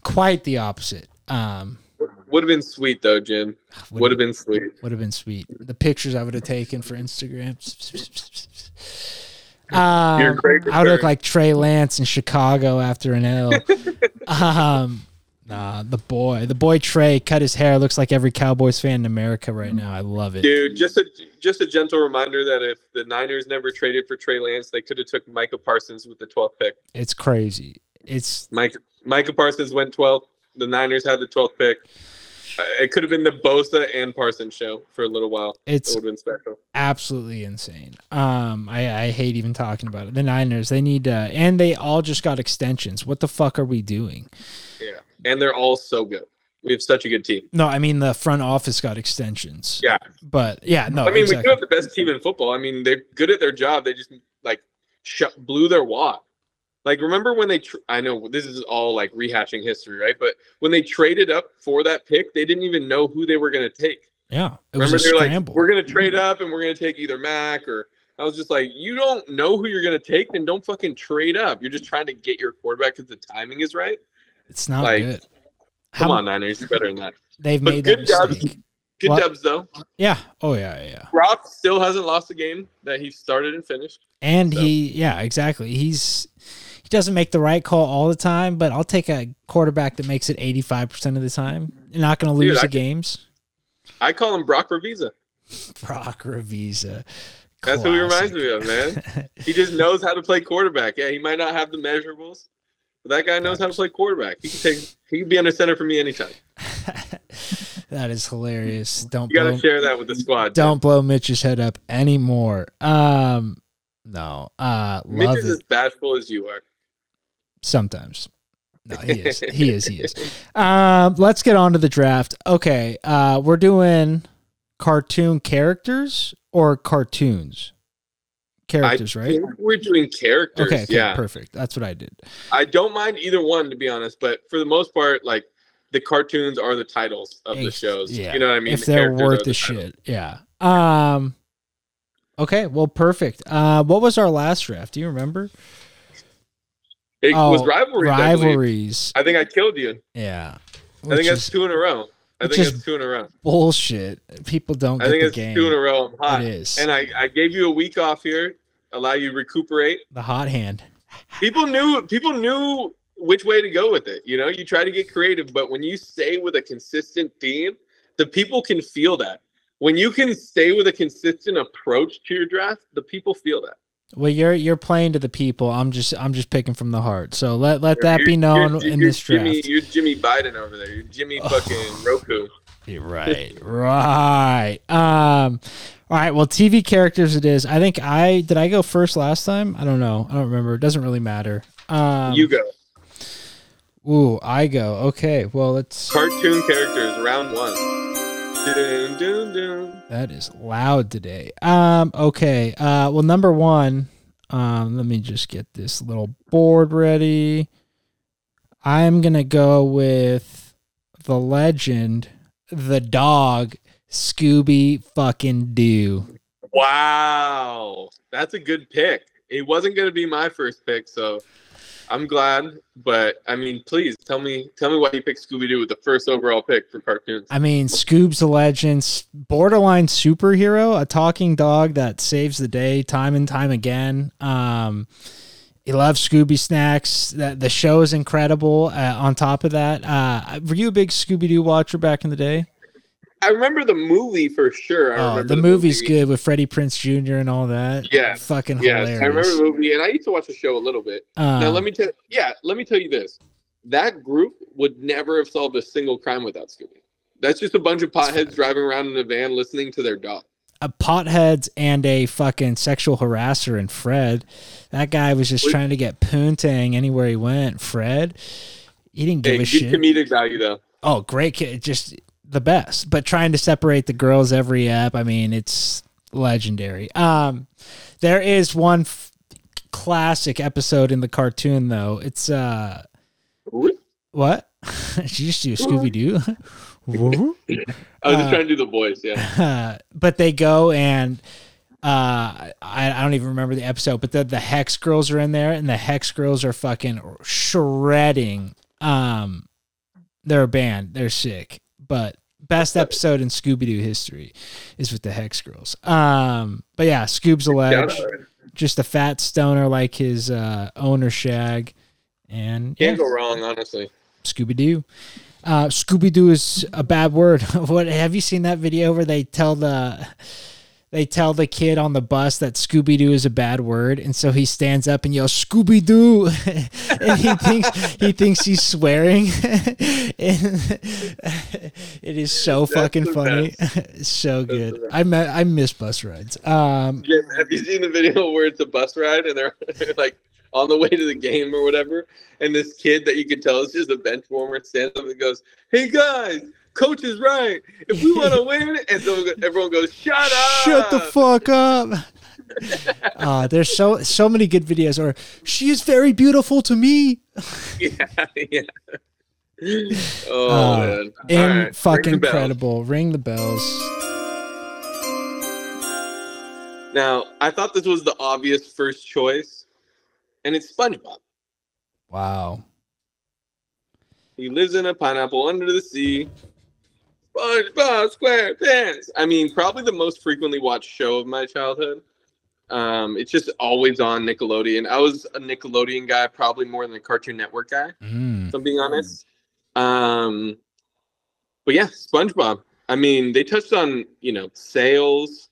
quite the opposite. Um, Would have been sweet though, Jim. Would have been sweet. would have been sweet. The pictures I would have taken for Instagram. Um, I would look like Trey Lance in Chicago after an L. um, nah, the boy, the boy Trey cut his hair. Looks like every Cowboys fan in America right now. I love it. Dude, just a just a gentle reminder that if the Niners never traded for Trey Lance, they could have took Micah Parsons with the 12th pick. It's crazy. It's Mike Micah Parsons went 12th. The Niners had the 12th pick. It could have been the Bosa and Parsons show for a little while. It's have been special. absolutely insane. Um, I, I hate even talking about it. The Niners, they need, uh, and they all just got extensions. What the fuck are we doing? Yeah, and they're all so good. We have such a good team. No, I mean the front office got extensions. Yeah. but yeah, no. I mean, we exactly. do have the best team in football. I mean, they're good at their job. They just like shut, blew their wad. Like, remember when they? Tr- I know this is all like rehashing history, right? But when they traded up for that pick, they didn't even know who they were going to take. yeah, it Remember, was a they're like, "We're going to trade up and we're going to take either Mac or." I was just like, "You don't know who you're going to take, then don't fucking trade up. You're just trying to get your quarterback because the timing is right." it's not like, good. Come How- on, Niners, you're better than that. They've but made good job. mistake. Good What? dubs though. Yeah. Oh yeah, yeah. Brock still hasn't lost a game that he started and finished. And So- he, yeah, exactly. He's he doesn't make the right call all the time, but I'll take a quarterback that makes it eighty five percent of the time. You're not going to Dude, lose I the games. I call him Brock Revisa. Brock Revisa. That's who he reminds me of, man. He just knows how to play quarterback. Yeah, he might not have the measurables, but that guy knows how to play quarterback. He can take. He can be under center for me anytime. that is hilarious. Don't You got blow, to share that with the squad. don't blow Mitch's head up anymore. Um, no, uh, Mitch is it. as bashful as you are. Sometimes. No, he is. He is. He is. Um, let's get on to the draft. Okay. Uh, we're doing cartoon characters or cartoons? Characters, I right? we're doing characters. Okay, okay, yeah, perfect. That's what I did. I don't mind either one to be honest, but for the most part, like the cartoons are the titles of the shows. yeah, You know what I mean? if The they're worth the the shit, yeah. Um, okay, well, perfect. Uh, what was our last draft? Do you remember? It Oh, was rivalries. I. Rivalries, I think I killed you. yeah. I Which think that's two in a row. I think it's two in a row. bullshit. People don't I get think the it's game. two in a row. I'm hot. It is And I, I gave you a week off here, allow you to recuperate. the hot hand. People knew people knew which way to go with it. You know, you try to get creative, but when you stay with a consistent theme, the people can feel that. When you can stay with a consistent approach to your draft, the people feel that. Well, you're you're playing to the people. I'm just I'm just picking from the heart. So let let that You're- be known you're- in you're this draft. Jimmy, you're Jimmy Biden over there. You're Jimmy fucking Roku. You're right, right. Um, all right. Well, TV characters it is. I think I did. I go first last time. I don't know. I don't remember. It doesn't really matter. Um, you go. Ooh, I go. Okay. Well, it's Cartoon characters, round one. Dun, dun, dun. That is loud today. Um. Okay. Uh. Well, number one. Um. Let me just get this little board ready. I'm gonna go with the legend, the dog, Scooby fucking Doo. Wow, that's a good pick. It wasn't to be my first pick, so I'm glad. But I mean, please tell me, tell me why you picked Scooby Doo with the first overall pick for cartoons. I mean, Scoob's a legend, borderline superhero, a talking dog that saves the day time and time again. Um, he loves Scooby snacks. That the show is incredible. Uh, on top of that, uh, were you a big Scooby Doo watcher back in the day? I remember the movie for sure. I Oh, remember the, movie's movie. good with Freddie Prinze Jr. and all that. Yeah, fucking Yes, hilarious. I remember the movie, and I used to watch the show a little bit. Um, now let me tell, yeah, let me tell you this: that group would never have solved a single crime without Scooby. That's just a bunch of potheads driving around in a van listening to their dog. a potheads and a fucking sexual harasser and Fred. That guy was just Wait. trying to get poontang anywhere he went. Fred, he didn't give Hey, a shit. comedic value though. Oh, great kid, just the best. But trying to separate the girls every app, I mean, it's legendary. Um, there is one f- classic episode in the cartoon though. It's uh, what? she just do Scooby Doo. I was just Uh, trying to do the voice. Yeah. but they go and uh I, I don't even remember the episode but the, the hex girls are in there and the hex girls are fucking shredding um they're a band they're sick but best episode in scooby-doo history is with the hex girls um but yeah scoob's a ledge just a fat stoner like his uh owner shag and yeah, Can't go wrong, honestly. Scooby Doo. Uh, Scooby Doo is a bad word. what have you seen that video where they tell the they tell the kid on the bus that Scooby Doo is a bad word, and so he stands up and yells Scooby Doo, and he thinks he thinks he's swearing. and it is so That's fucking funny, so good. I me- I miss bus rides. Um, Yeah, have you seen the video where it's a bus ride and they're like on the way to the game or whatever, and this kid that you can tell is just a bench warmer stands up and goes, "Hey guys, coach is right. If we want to win," and so everyone goes, "Shut up! Shut the fuck up. uh, there's so so many good videos. Or she is very beautiful to me. yeah, yeah. Oh Uh, man! In right, ring fucking bell. incredible. Ring the bells. Now, I thought this was the obvious first choice, and it's SpongeBob. Wow. He lives in a pineapple under the sea. SpongeBob SquarePants. I mean, probably the most frequently watched show of my childhood. Um, it's just always on Nickelodeon. I was a Nickelodeon guy, probably more than a Cartoon Network guy, Mm. if I'm being honest. Um, but yeah, SpongeBob. I mean, they touched on you know sales,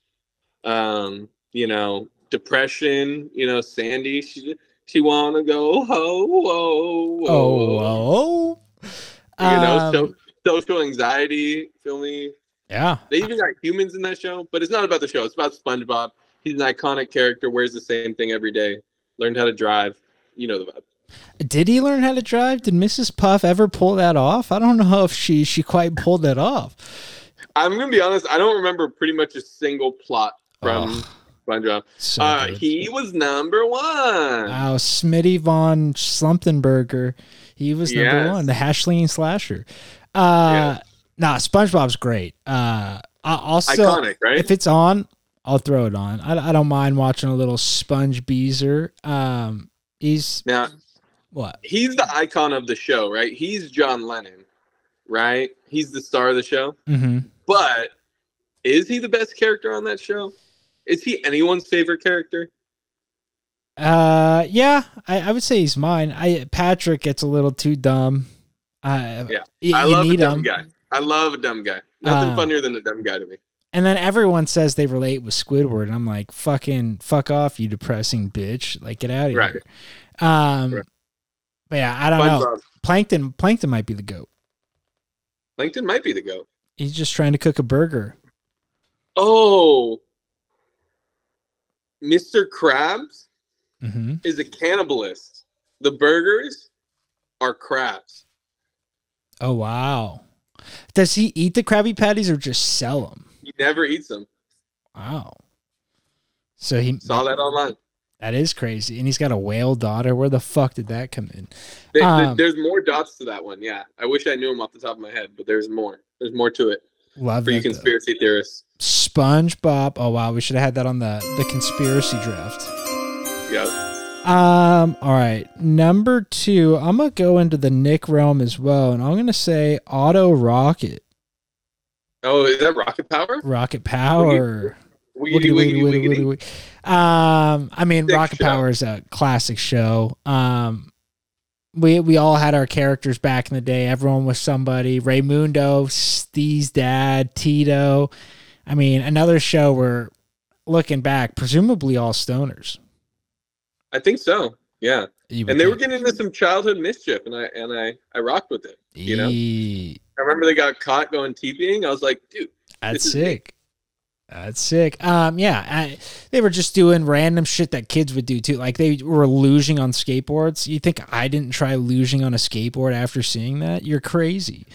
um, you know depression. You know, Sandy. She she wanna go ho ho. Oh, oh. you know, Um, so, social anxiety. Feel me? yeah. They even got humans in that show, but it's not about the show. It's about SpongeBob. He's an iconic character. Wears the same thing every day. Learned how to drive. You know the vibe. Did he learn how to drive? Did Mrs. Puff ever pull that off? I don't know if she she quite pulled that off. I'm gonna be honest. I don't remember pretty much a single plot from Ugh. SpongeBob. So Uh, he was number one. Wow, Smitty von Slumptenberger. He was number Yes. one, the Hash-Slinging Slasher. Uh, Nah, SpongeBob's great. Uh, I'll still, Iconic, right? if it's on, I'll throw it on. I, I don't mind watching a little Sponge Beezer. Um, he's now what? he's the icon of the show, right? He's John Lennon, right? He's the star of the show. hmm But is he the best character on that show? Is he anyone's favorite character? Uh, yeah, I, I would say he's mine. I Patrick gets a little too dumb. Uh, Yeah, you, I love a dumb guy. I love a dumb guy. Nothing Uh, funnier than a dumb guy to me. And then everyone says they relate with Squidward, and I'm like, fucking fuck off, you depressing bitch. Like, get out of Right. here. Um, Right. but yeah, I don't know. SpongeBob. Plankton, Plankton might be the goat. Plankton might be the goat. He's just trying to cook a burger. Oh, Mr. Krabs hmm is a cannibalist. The burgers are crabs. Oh wow. Does he eat the Krabby Patties or just sell them? He never eats them. Wow. So he Saw that online. that is crazy, and he's got a whale daughter. Where the fuck did that come in? There- Um, there's more dots to that one. Yeah, I wish I knew them off the top of my head, but there's more. There's more to it Love for you that. though. conspiracy theorists. SpongeBob. Oh wow, we should have had that on the the conspiracy draft. Yeah. Um. All right, number two. I'm gonna go into the Nick realm as well, and I'm gonna say Otto Rocket, Oh, is that rocket power? Rocket Power. Wiggity, Wiggity, wiggity, wiggity, wiggity. wiggity, wiggity. Um, I mean, Sick Rocket show. Power is a classic show. Um, we we all had our characters back in the day. Everyone was somebody. Raymundo, Steve's dad, Tito. I mean, another show where, looking back, presumably all stoners. I think so. Yeah, and they were getting into some childhood mischief, and I and I I rocked with it. you know? I remember they got caught going TPing. I was like, dude, That's is me. sick. That's sick. Um, yeah, I, they were just doing random shit that kids would do too. Like they were luging on skateboards. You think I didn't try luging on a skateboard after seeing that? You're crazy.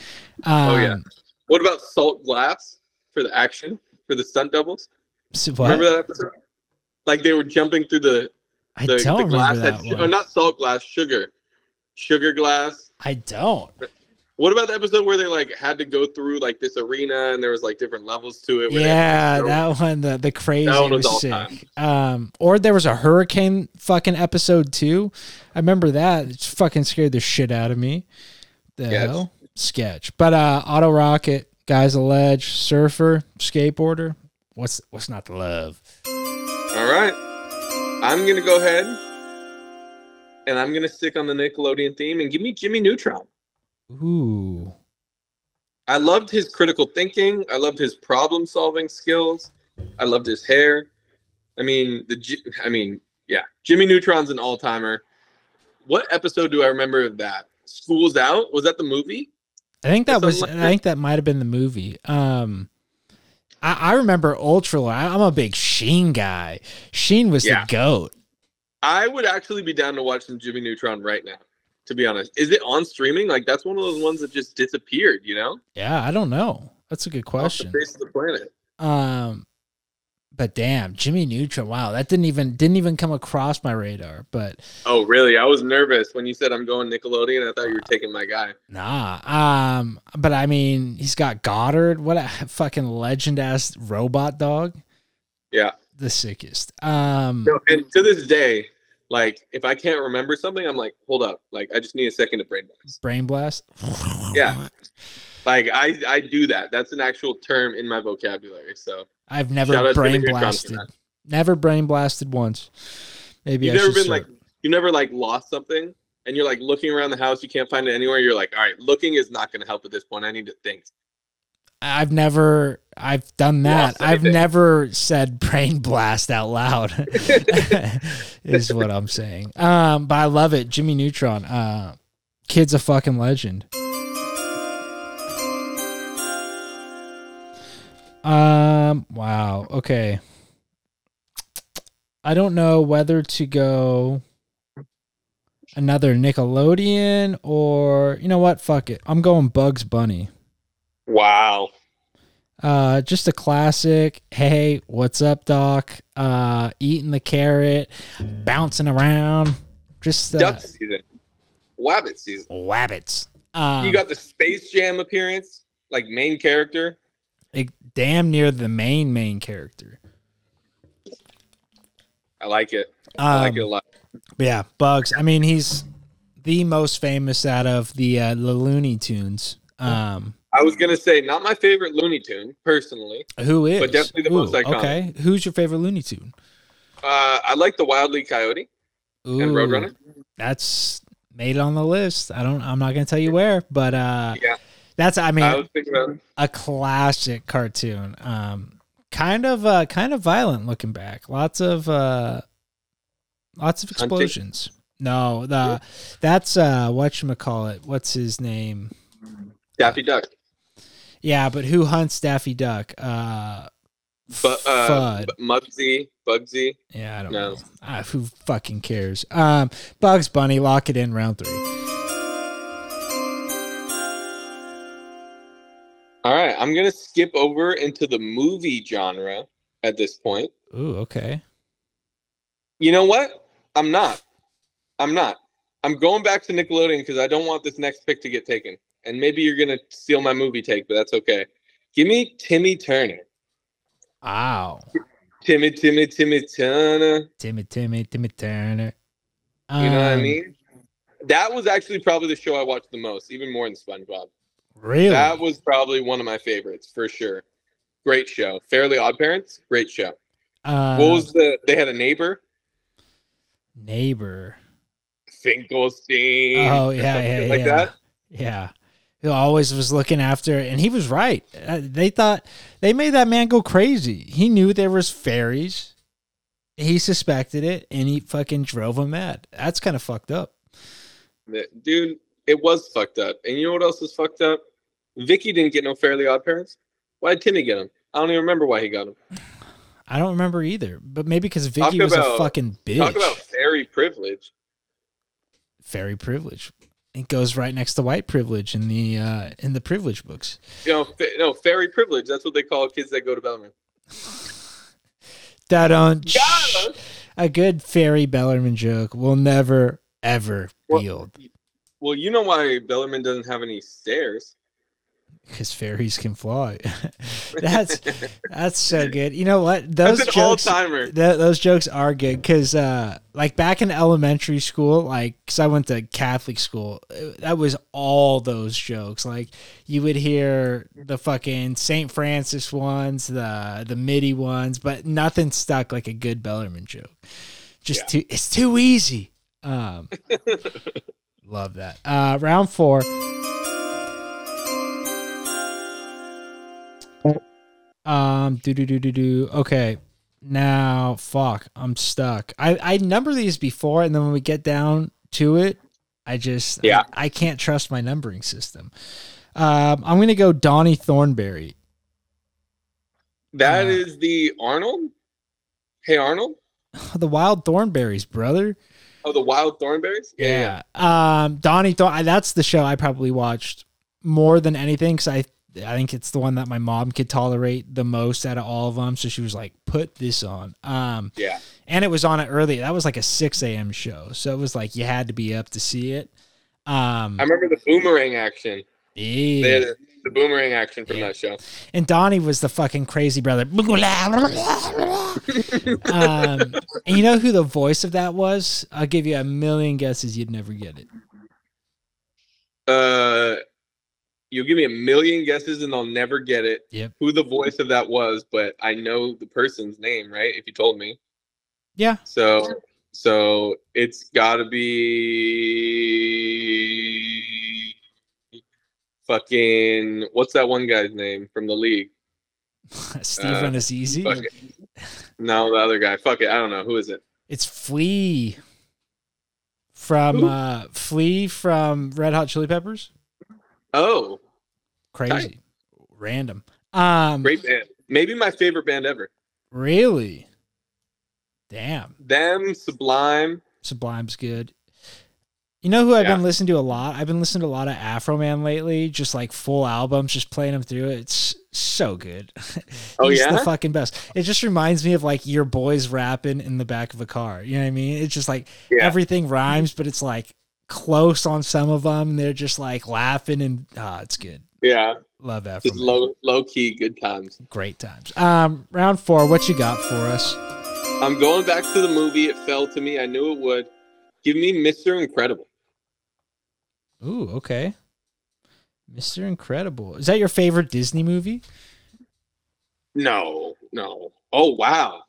Um, Oh, yeah. what about salt glass for the action for the stunt doubles? so? Remember that episode? Like they were jumping through the I the, don't the glass remember had that oh, one. not salt glass, sugar, sugar glass. I don't. What about the episode where they like had to go through like this arena and there was like different levels to it? Yeah, to that one, the the crazy That one was, was sick. time. Um, or there was a hurricane fucking episode too. I remember that. It fucking scared the shit out of me. The Sketch. hell sketch. But uh, Otto Rocket, guys, a ledge, surfer, skateboarder. What's what's not to love? All right, I'm gonna go ahead and I'm gonna stick on the Nickelodeon theme and give me Jimmy Neutron. Ooh, I loved his critical thinking. I loved his problem solving skills. I loved his hair. I mean, the I mean, yeah, Jimmy Neutron's an all timer. What episode do I remember of that? School's out. Was that the movie? I think that was. like I think that might have been the movie. Um, I, I remember Ultra. I'm a big Sheen guy. Sheen was Yeah. the goat. I would actually be down to watch some Jimmy Neutron right now. To be honest, is it on streaming? Like that's one of those ones that just disappeared. You know, Yeah, I don't know. That's a good off question. the face of the planet. Um, but damn, Jimmy Neutron. Wow, that didn't even didn't even come across my radar. But Oh, really? I was nervous when you said I'm going Nickelodeon. I thought you were taking my guy. nah. Um, but I mean, he's got Goddard. What a fucking legend ass robot dog. Yeah. The sickest. Um, No, and to this day, like if I can't remember something, I'm like, hold up, like I just need a second to brain blast. brain blast. Yeah. Like I I do that. That's an actual term in my vocabulary. So I've never brain Jimmy Neutron for blasted. Never brain blasted once. Maybe you've I never been start. like you never like lost something and you're like looking around the house, you can't find it anywhere. You're like, all right, looking is not going to help at this point. I need to think. I've never I've done that. I've never said brain blast out loud. is what I'm saying. Um, but I love it. Jimmy Neutron. Uh kid's a fucking legend. Um wow. Okay. I don't know whether to go another Nickelodeon or you know what? Fuck it. I'm going Bugs Bunny. Wow. Uh, just a classic. Hey, what's up, Doc? Uh, eating the carrot, bouncing around. Just uh, Duck season. Wabbit season. wabbits. Um, you got the Space Jam appearance, like main character. Like, damn near the main main character. I like it. I like it a Um, lot. yeah, Bugs. I mean, he's the most famous out of the uh, the Looney Tunes. Um, I was gonna say not my favorite Looney Tune personally. who is? But definitely the most iconic. Okay, who's your favorite Looney Tune? Uh, I like the Wildly Coyote Ooh, and Roadrunner. That's made it on the list. I don't. I'm not gonna tell you where, but uh, Yeah, that's. I mean, I was thinking about. a classic cartoon. Um, kind of uh kind of violent looking back. Lots of uh lots of Hunting? explosions. No, the that's uh what you call it? What's his name? Daffy Duck. Yeah, but who hunts Daffy Duck? Uh But uh, Fudd. B- Muggsy, Bugsy. Yeah, I don't No. know. Ah, who fucking cares? Um, Bugs Bunny, lock it in round three. All right, I'm gonna skip over into the movie genre at this point. Ooh, okay. You know what? I'm not. I'm not. I'm going back to Nickelodeon because I don't want this next pick to get taken. And maybe you're gonna steal my movie take, but that's okay. Give me Timmy Turner. Wow. Timmy, Timmy, Timmy Turner. Timmy, Timmy, Timmy Turner. You know what I Um, mean? That was actually probably the show I watched the most, even more than SpongeBob. Really? That was probably one of my favorites for sure. Great show. Fairly Odd Parents, great show. uh, what was the? They had a neighbor, neighbor? Finkelstein. Oh yeah, yeah, like yeah. that. Yeah. Who always was looking after and he was right. Uh, they thought they made that man go crazy. He knew there was fairies. He suspected it and he fucking drove him mad. That's kind of fucked up. Dude, it was fucked up. And you know what else was fucked up? Vicky didn't get no Fairly Odd Parents. Why did Timmy get him? I don't even remember why he got him. I don't remember either, but maybe because Vicky Talk was a fucking bitch. Talk about fairy privilege. Fairy privilege. It goes right next to white privilege in the uh in the privilege books. You know, fa- no fairy privilege. That's what they call kids that go to Bellarmine. That on a good fairy Bellarmine joke will never ever Well- be old Well, you know why Bellarmine doesn't have any stairs. because fairies can fly. that's that's so good. You know what? Those That's an jokes. timer. Th- those jokes are good because, uh, like back in elementary school, like because I went to Catholic school, uh, that was all those jokes. Like you would hear the fucking Saint Francis ones, the the Mitty ones, but nothing stuck like a good Bellarmine joke. Just Yeah. too, it's too easy. Um, love that. Uh, round four. Um, do do do do do. Okay, now fuck, I'm stuck. I I number these before, and then when we get down to it, I just Yeah. I, I can't trust my numbering system. Um, I'm gonna go Donnie Thornberry. That Uh, is the Arnold. Hey Arnold. the Wild Thornberries, brother. Oh, the Wild Thornberries. Yeah. Um, Donnie Thorn. That's the show I probably watched more than anything because I I think it's the one that my mom could tolerate the most out of all of them. So she was like, "Put this on." Um, Yeah. and it was on it early. That was like a six a.m. show, so it was like you had to be up to see it. Um, I remember the boomerang action. They yeah. had the boomerang action from that show. and Donnie was the fucking crazy brother. um, and you know who the voice of that was? I'll give you a million guesses. You'd never get it. Uh, you'll give me a million guesses and I'll never get it. Yep. Who the voice of that was, but I know the person's name, right? If you told me. Yeah. So, so it's got to be fucking what's that one guy's name from the league? Steve Uh, is easy. No, the other guy. Fuck it. I don't know who is it. It's Flea from Who? uh Flea from Red Hot Chili Peppers. Oh, Crazy. Random. Um great band. Maybe my favorite band ever. really? Damn. Them, Sublime. Sublime's good. You know who I've Yeah. been listening to a lot? I've been listening to a lot of Afroman lately, just like full albums, just playing them through. It's so good. Oh, He's yeah? the fucking best. It just reminds me of like your boys rapping in the back of a car. You know what I mean? It's just like Yeah. everything rhymes, but it's like close on some of them. And they're just like laughing and ah, it's good. Yeah, Love Afro. just Man. low low key good times. Great times. Um, round four. What you got for us? I'm going back to the movie. It fell to me. I knew it would. Give me Mr. Incredible. Ooh, okay. Mr. Incredible. Is that your favorite Disney movie? No, no. Oh wow.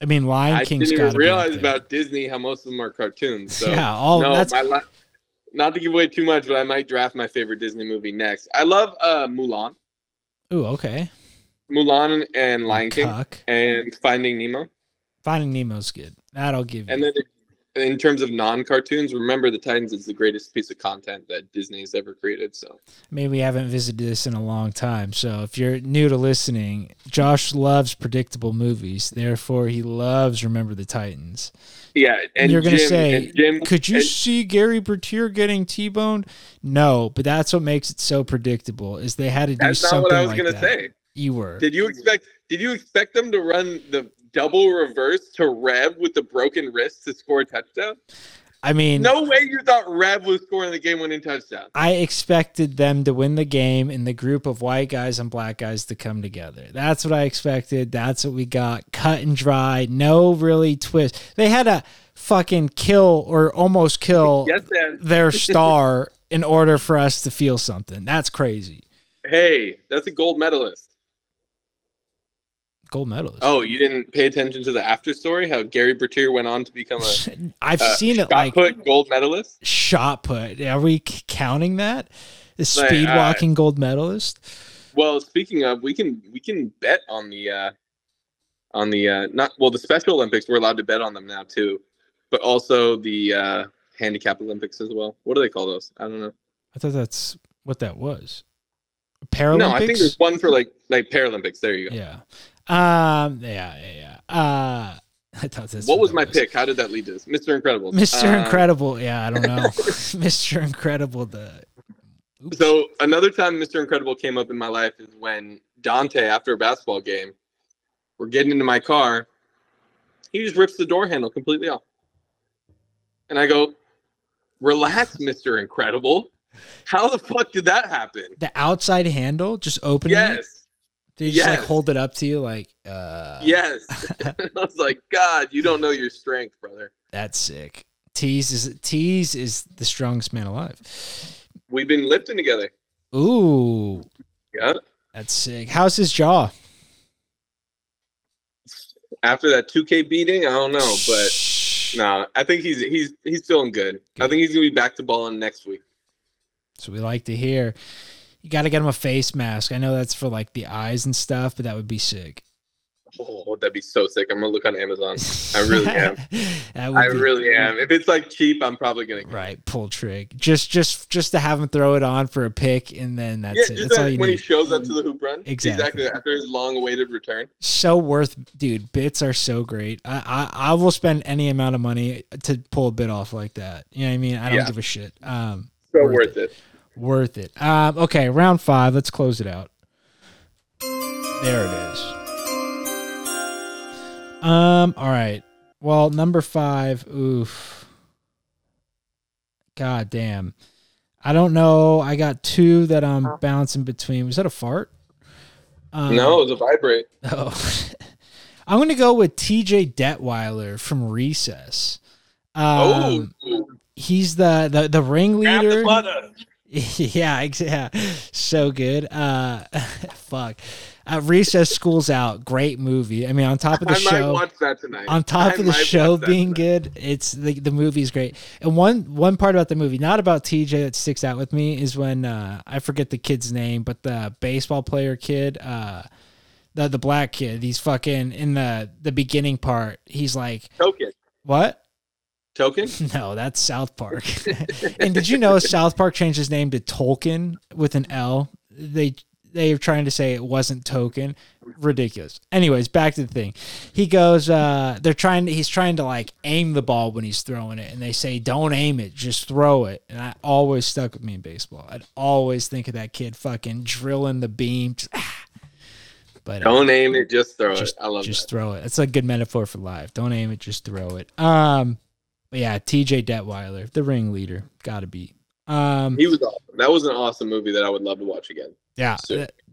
I mean, Lion I King's didn't got even realize about Disney how most of them are cartoons. So yeah, all no, that's my la- not to give away too much, but I might draft my favorite Disney movie next. I love uh Mulan. ooh, okay. Mulan and Lion King and Finding Nemo. Finding Nemo's good. That'll give you. And then in terms of non-cartoons, remember the Titans is the greatest piece of content that Disney's ever created. So Maybe we haven't visited this in a long time. So if you're new to listening, Josh loves predictable movies. Therefore, he loves Remember the Titans. yeah, and you're gonna say, Jim, Could you and- see Gary Bertier getting T-boned? No, but that's what makes it so predictable. Is they had to do that's not something what I was like gonna that. say. You were. Did you expect? Did you expect them to run the double reverse to Rev with the broken wrist to score a touchdown? I mean, No way you thought Rev was scoring the game-winning touchdown. I expected them to win the game and the group of white guys and black guys to come together. That's what I expected. That's what we got. Cut and dry. No really twist. They had to fucking kill or almost kill Yes, their star in order for us to feel something. That's crazy. Hey, that's a gold medalist. Gold medalist. Oh, you didn't pay attention to the after story? How Gary Bertier went on to become a I've uh, seen it shot like put gold medalist. shot put. Are we counting that? The Like, speed uh, walking gold medalist? Well, speaking of, we can we can bet on the uh on the uh not well the Special Olympics. We're allowed to bet on them now too, but also the uh handicap Olympics as well. What do they call those? I don't know. I thought that's what that was. Paralympics? No, I think there's one for like like Paralympics. There you go. Yeah. Um. Yeah. Yeah. yeah. Uh. I thought this. what was my pick? How did that lead to this? Mr. Incredible. Mr. Uh, Incredible. Yeah. I don't know. Mr. Incredible. The. Oops. So another time Mr. Incredible came up in my life is when Dante, after a basketball game, we're getting into my car. He just rips the door handle completely off. And I go, relax, Mr. Incredible. How the fuck did that happen? the outside handle just opening. it? Yes. They just like hold it up to you like. uh Yes. I was like, God, you don't know your strength, brother. That's sick. Tease is tease is the strongest man alive. We've been lifting together. Ooh, Yeah. that's sick. How's his jaw? After that 2K beating, I don't know, but no, I think he's he's he's feeling good. I think he's gonna be back to balling next week. So we like to hear. You got to get him a face mask. I know that's for like the eyes and stuff, but that would be sick. Oh, that'd be so sick. I'm gonna look on Amazon. I really am. I really am. If it's like cheap, I'm probably gonna. Get Right, pull trick. Just, just, just to have him throw it on for a pick, and then that's yeah, it. That's all you when he need. shows up to the hoop run. Exactly. after his long-awaited return. So worth, dude. Bits are so great. I, I, I will spend any amount of money to pull a bit off like that. You know what I mean? I don't Yeah. give a shit. Um, So Worth worth, it. Worth it. Um, okay, round five. Let's close it out. There it is. Um. All right. Well, number five. Oof. God damn. I don't know. I got two that I'm bouncing between. Was that a fart? Um, no, it was a vibrate. Oh. I'm gonna go with T.J. Detweiler from Recess. oh, Um, he's the the the ringleader. butter. yeah, yeah, so good. Uh, fuck. Uh, Recess School's Out, great movie. I mean, on top of the I might show, watch that tonight. on top I of the show being tonight. good, it's the the movie's great. And one one part about the movie, not about TJ that sticks out with me, is when uh, I forget the kid's name, but the baseball player kid, uh, the the black kid, he's fucking in the the beginning part. He's like, Token. what? Token. No, that's South Park. and did you know South Park changed his name to Tolkien with an L? They they are trying to say it wasn't token. Ridiculous. Anyways, back to the thing. He goes, uh, they're trying to he's trying to like aim the ball when he's throwing it, and they say, Don't aim it, just throw it. And I always stuck with me in baseball. I'd always think of that kid fucking drilling the beam. Just, ah. But uh, Don't aim it, just throw just, it. I love it. just that. throw it. It's a good metaphor for life. Don't aim it, just throw it. Um, but yeah, T.J. Detweiler, the ringleader, gotta be. Um, He was awesome. That was an awesome movie that I would love to watch again. yeah,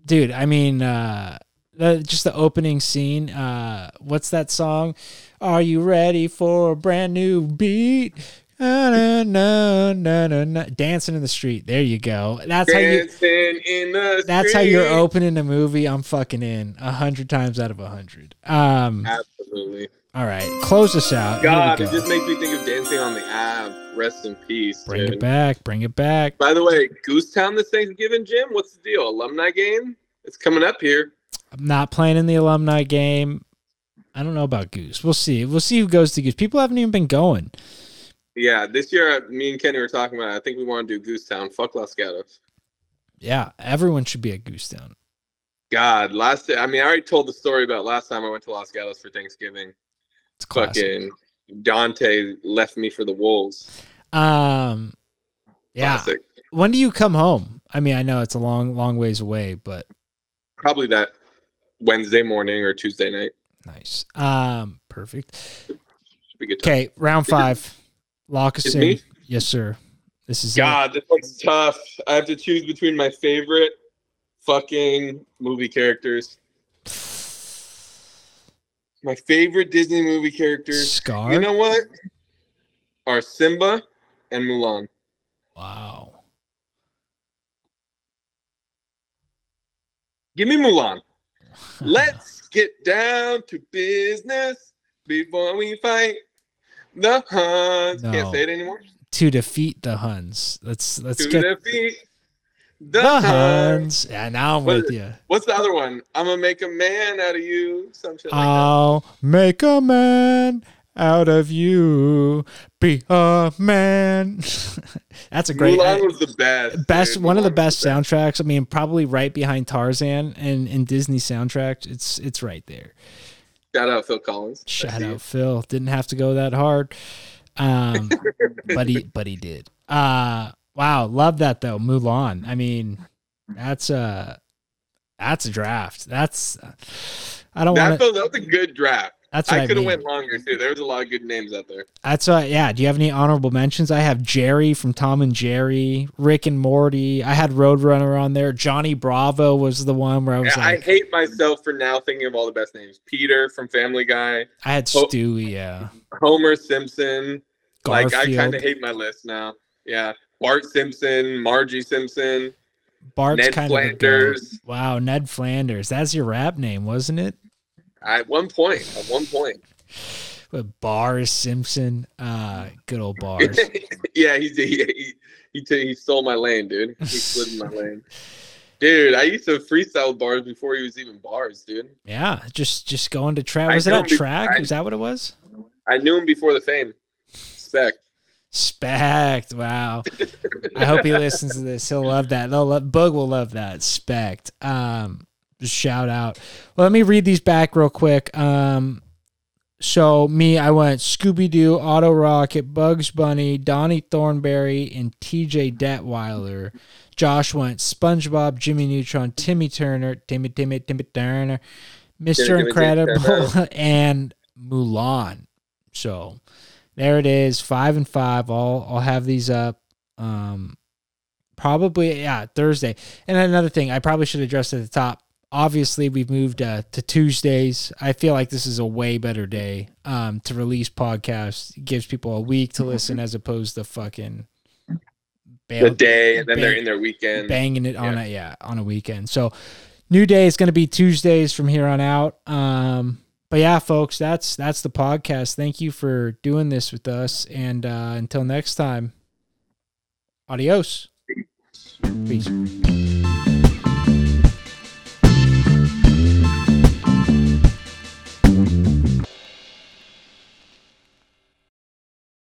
dude. I mean, uh, the, just the opening scene. Uh, what's that song? Are you ready for a brand new beat? Na, na, na, na. Dancing in the street. There you go. That's how you. Dancing in the That's how you're opening a movie. I'm fucking in a hundred times out of a hundred. Um. Absolutely. All right, close us out. God, it just makes me think of Dancing on the Ave. Rest in peace. Bring dude. it back. Bring it back. By the way, Goose Town this Thanksgiving, Jim. What's the deal? Alumni game? It's coming up here. I'm not playing in the alumni game. I don't know about Goose. We'll see. We'll see who goes to Goose. People haven't even been going. Yeah, this year, me and Kenny were talking about. It. I think we want to do Goose Town. Fuck Los Gatos. Yeah, everyone should be at Goose Town. God, last I mean, I already told the story about last time I went to Los Gatos for Thanksgiving. It's classic. Fucking Dante left me for the Wolves. Um, yeah. Classic. When do you come home? I mean, I know it's a long, long ways away, but Probably that Wednesday morning or Tuesday night. nice. Um, perfect. Should be a good time. Okay, round five. Lock us in. Yes, sir. This is it. God, this one's tough. I have to choose between my favorite fucking movie characters. My favorite Disney movie characters. Scar. You know what? Are Simba and Mulan. wow. Give me Mulan. Let's get down to business before we fight the Huns. No. Can't say it anymore. to defeat the Huns. Let's let's to get defeat the, the Huns. Huns. Yeah, now I'm What with you. What's the other one? I'm gonna make a man out of you. Some shit like I'll make a man out of you. Be a man. That's a great Mulan was the best. best dude. one of the Mulan best soundtracks. I mean, probably right behind Tarzan and in Disney soundtracks. It's it's right there. Shout out Phil Collins. I Shout see you. out Phil. Didn't have to go that hard. Um but he but he did. Uh wow, love that though. Mulan. I mean, that's a that's a draft. That's I don't That, want to that was a good draft. That's I I, could have went longer too. There was a lot of good names out there. That's what yeah, do you have any honorable mentions? I have Jerry from Tom and Jerry, Rick and Morty. I had Roadrunner on there. Johnny Bravo was the one where I was Yeah, I hate myself for now thinking of all the best names. Peter from Family Guy, I had Oh. Stewie, yeah. Homer Simpson. Garfield. Like I kind of hate my list now. Yeah, Bart Simpson, Margie Simpson, Bart's Ned kind of a goat. Flanders. Wow, Ned Flanders. That's your rap name, wasn't it? At one point, at one point. With Bars Simpson. Uh good old Bars. yeah, he he he, he stole my lane, dude. He slid in my lane. Dude, I used to freestyle bars before he was even bars, dude. yeah, just just going to track. I Was it at be- track? I- Was that what it was? I knew him before the fame. Spec. Spect. Wow. I hope he listens to this. He'll love that. They'll love, Bug will love that. Spect. Um, shout out. Well, let me read these back real quick. Um, so me, I went Scooby Doo, Otto Rocket, Bugs Bunny, Donnie Thornberry, and T.J. Detweiler. Josh went SpongeBob, Jimmy Neutron, Timmy Turner, Timmy Timmy Timmy Turner, Timmy, Incredible, and Mulan. So there it is, five and five. I'll I'll have these up. Um, probably yeah Thursday. And another thing, I probably should address at the top. Obviously, we've moved uh, to Tuesdays. I feel like this is a way better day um, to release podcasts. It gives people a week to listen as opposed to fucking The day, and then they're in their weekend. banging it on a yeah on a weekend. So new day is going to be Tuesdays from here on out. Um, but yeah, folks, that's that's the podcast. Thank you for doing this with us, and uh, until next time, adios. Peace.